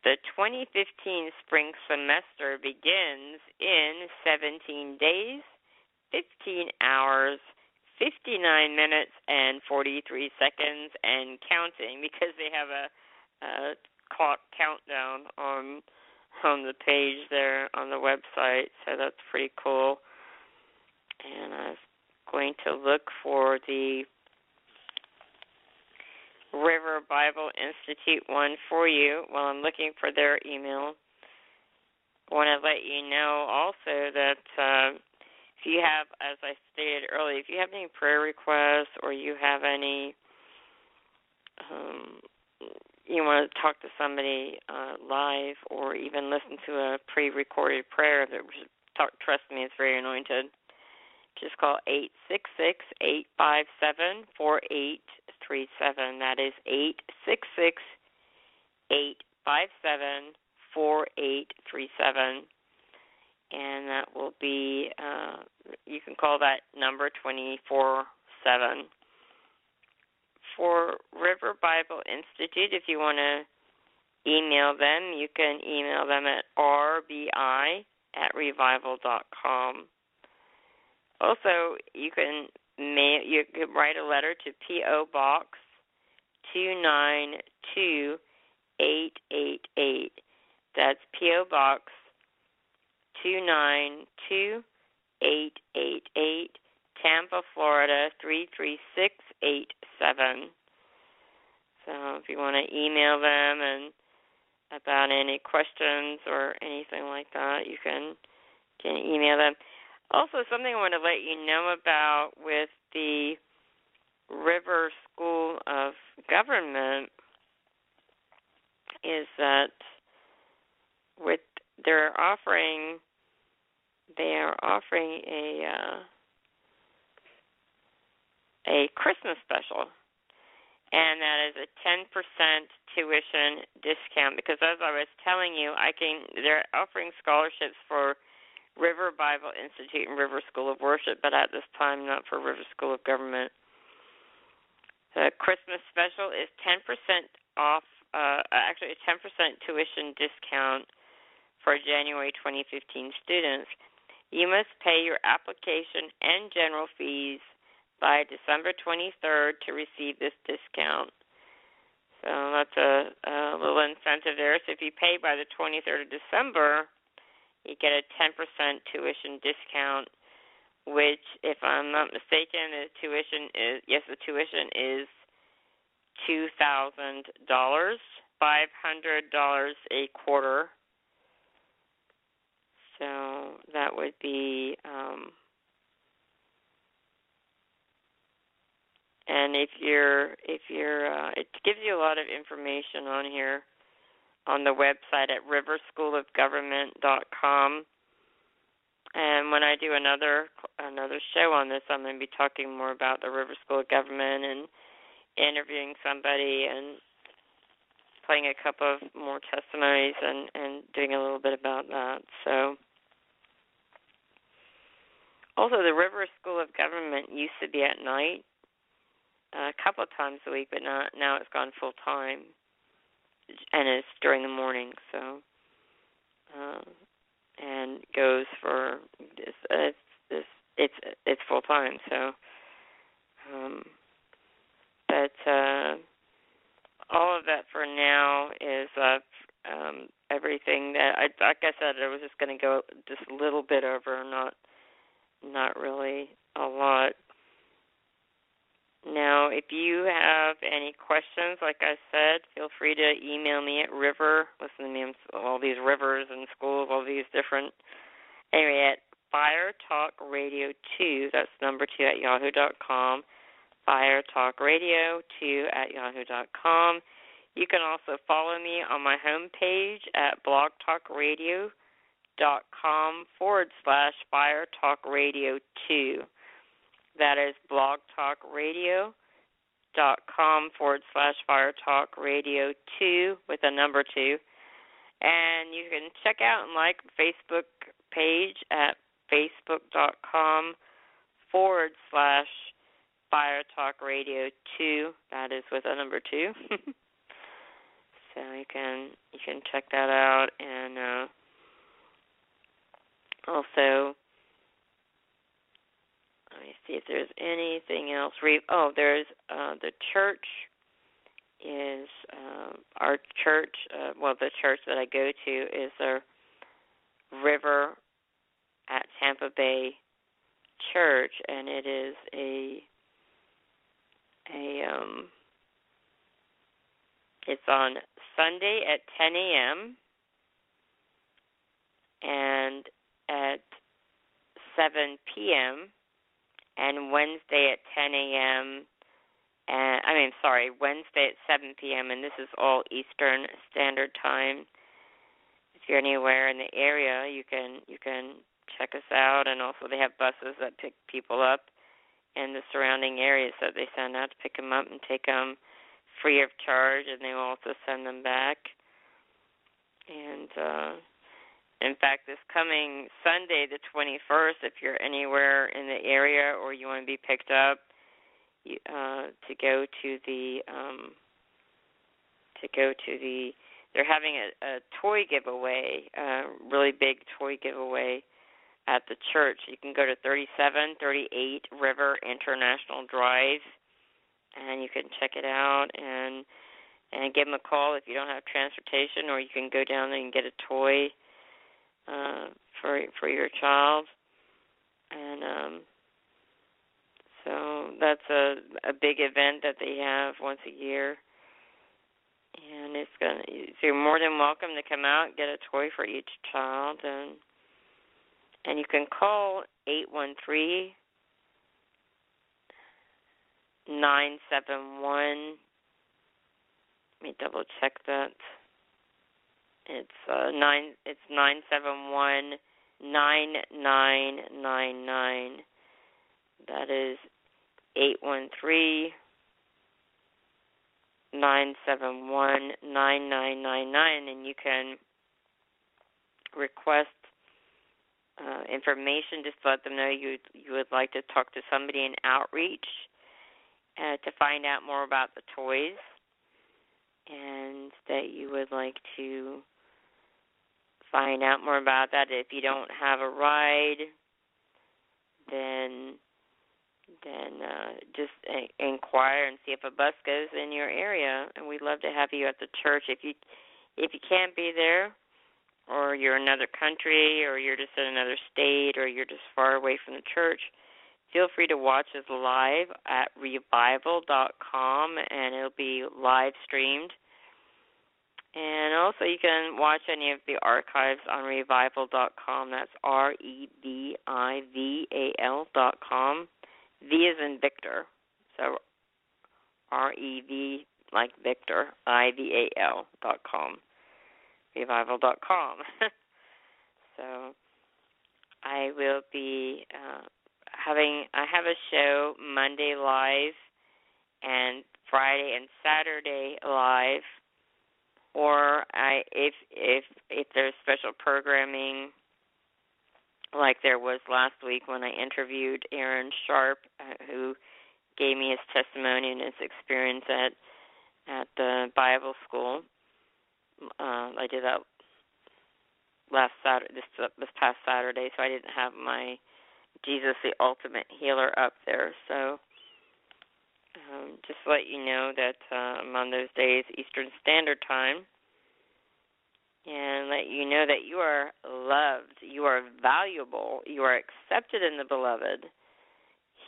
The 2015 spring semester begins in 17 days, 15 hours, 59 minutes, and 43 seconds, and counting because they have a, a clock countdown on on the page there on the website. So that's pretty cool. And I was going to look for the River Bible Institute one for you while I'm looking for their email. I want to let you know also that uh, if you have, as I stated earlier, if you have any prayer requests or you have any, um, you want to talk to somebody uh, live or even listen to a pre-recorded prayer that talk, trust me, it's very anointed. Just call eight six six eight five seven four eight three seven. That is eight six six eight five seven four eight three seven. and that will be uh, you can call that number twenty four seven. For River Bible Institute, if you want to email them, you can email them at rbi at revival.com. Also, you can mail, you can write a letter to P.O. Box two nine two eight eight eight. That's P.O. Box two nine two eight eight eight, Tampa, Florida three three six eight seven. So if you want to email them and about any questions or anything like that, you can can email them. Also, something I want to let you know about with the River School of Government is that with they're offering they are offering a uh, a Christmas special, and that is a 10% tuition discount. Because as I was telling you, I can they're offering scholarships for River Bible Institute and River School of Worship, but at this time not for River School of Government. The Christmas special is 10% off, uh, actually a 10% tuition discount for January 2015 students. You must pay your application and general fees by December 23rd to receive this discount. So that's a, a little incentive there. So if you pay by the 23rd of December, you get a 10% tuition discount, which, if I'm not mistaken, the tuition is yes, the tuition is two thousand dollars, five hundred dollars a quarter. So that would be. Um, and if you're if you're uh, it gives you a lot of information on here on the website at riverschoolofgovernment.com. And when I do another another show on this, I'm going to be talking more about the River School of Government and interviewing somebody and playing a couple of more testimonies and and doing a little bit about that. So also the River School of Government used to be at night a couple of times a week, but not now it's gone full time and it's during the morning, so um, and goes for uh, it's it's it's full time, so um, but uh, all of that for now is uh, um, everything that I like I said I was just going to go just a little bit over, not not really a lot. Now, if you have any questions, like I said, feel free to email me at river. Listen to me, all these rivers and schools, all these different. Anyway, at Fire Talk Radio 2, that's number 2 at yahoo dot com. Fire Talk Radio 2 at yahoo dot com. You can also follow me on my homepage at blogtalkradio dot com forward slash Fire Talk Radio 2. That is blogtalkradio.com forward slash fire talk radio 2 with a number 2. And you can check out and like Facebook page at facebook.com forward slash fire talk radio 2. That is with a number 2. so you can you can check that out and uh, also let me see if there's anything else. Oh, there's uh, the church is uh, our church. Uh, well, the church that I go to is the River at Tampa Bay Church, and it is a a um. It's on Sunday at 10 a.m. and at 7 p.m and Wednesday at 10 a.m. And I mean, sorry, Wednesday at 7 p.m. and this is all Eastern Standard Time. If you're anywhere in the area, you can you can check us out, and also they have buses that pick people up in the surrounding areas that they send out to pick them up and take them free of charge, and they will also send them back. And uh, in fact, this coming Sunday, the 21st, if you're anywhere in the area or you want to be picked up, uh, to go to the um, to go to the they're having a, a toy giveaway, a really big toy giveaway at the church. You can go to 3738 River International Drive, and you can check it out and and give them a call if you don't have transportation, or you can go down there and get a toy uh, for for your child. And um, so that's a a big event that they have once a year. And it's gonna so you're more than welcome to come out get a toy for each child and and you can call eight one three nine seven one let me double check that. It's uh nine it's nine seven one nine nine nine nine. That is eight one three nine seven one nine nine nine nine and you can request uh, information just let them know you you would like to talk to somebody in outreach uh, to find out more about the toys and that you would like to find out more about that if you don't have a ride then then uh, just inquire and see if a bus goes in your area. And we'd love to have you at the church. If you if you can't be there, or you're in another country, or you're just in another state, or you're just far away from the church, feel free to watch us live at revival.com, and it'll be live streamed. And also, you can watch any of the archives on revival.com. That's R E V I V A L.com. V is in Victor. So R E V like Victor, I V A L dot com. Revival dot com. so I will be uh, having I have a show Monday live and Friday and Saturday live or I if if if there's special programming like there was last week when I interviewed Aaron Sharp, uh, who gave me his testimony and his experience at at the Bible school. Uh, I did that last Saturday, this this past Saturday, so I didn't have my Jesus the Ultimate Healer up there. So um, just to let you know that I'm on those days Eastern Standard Time and let you know that you are loved, you are valuable, you are accepted in the beloved.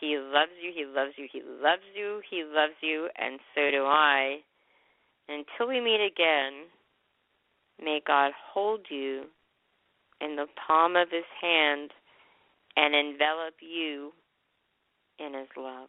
He loves you, he loves you, he loves you, he loves you, and so do I. Until we meet again, may God hold you in the palm of his hand and envelop you in his love.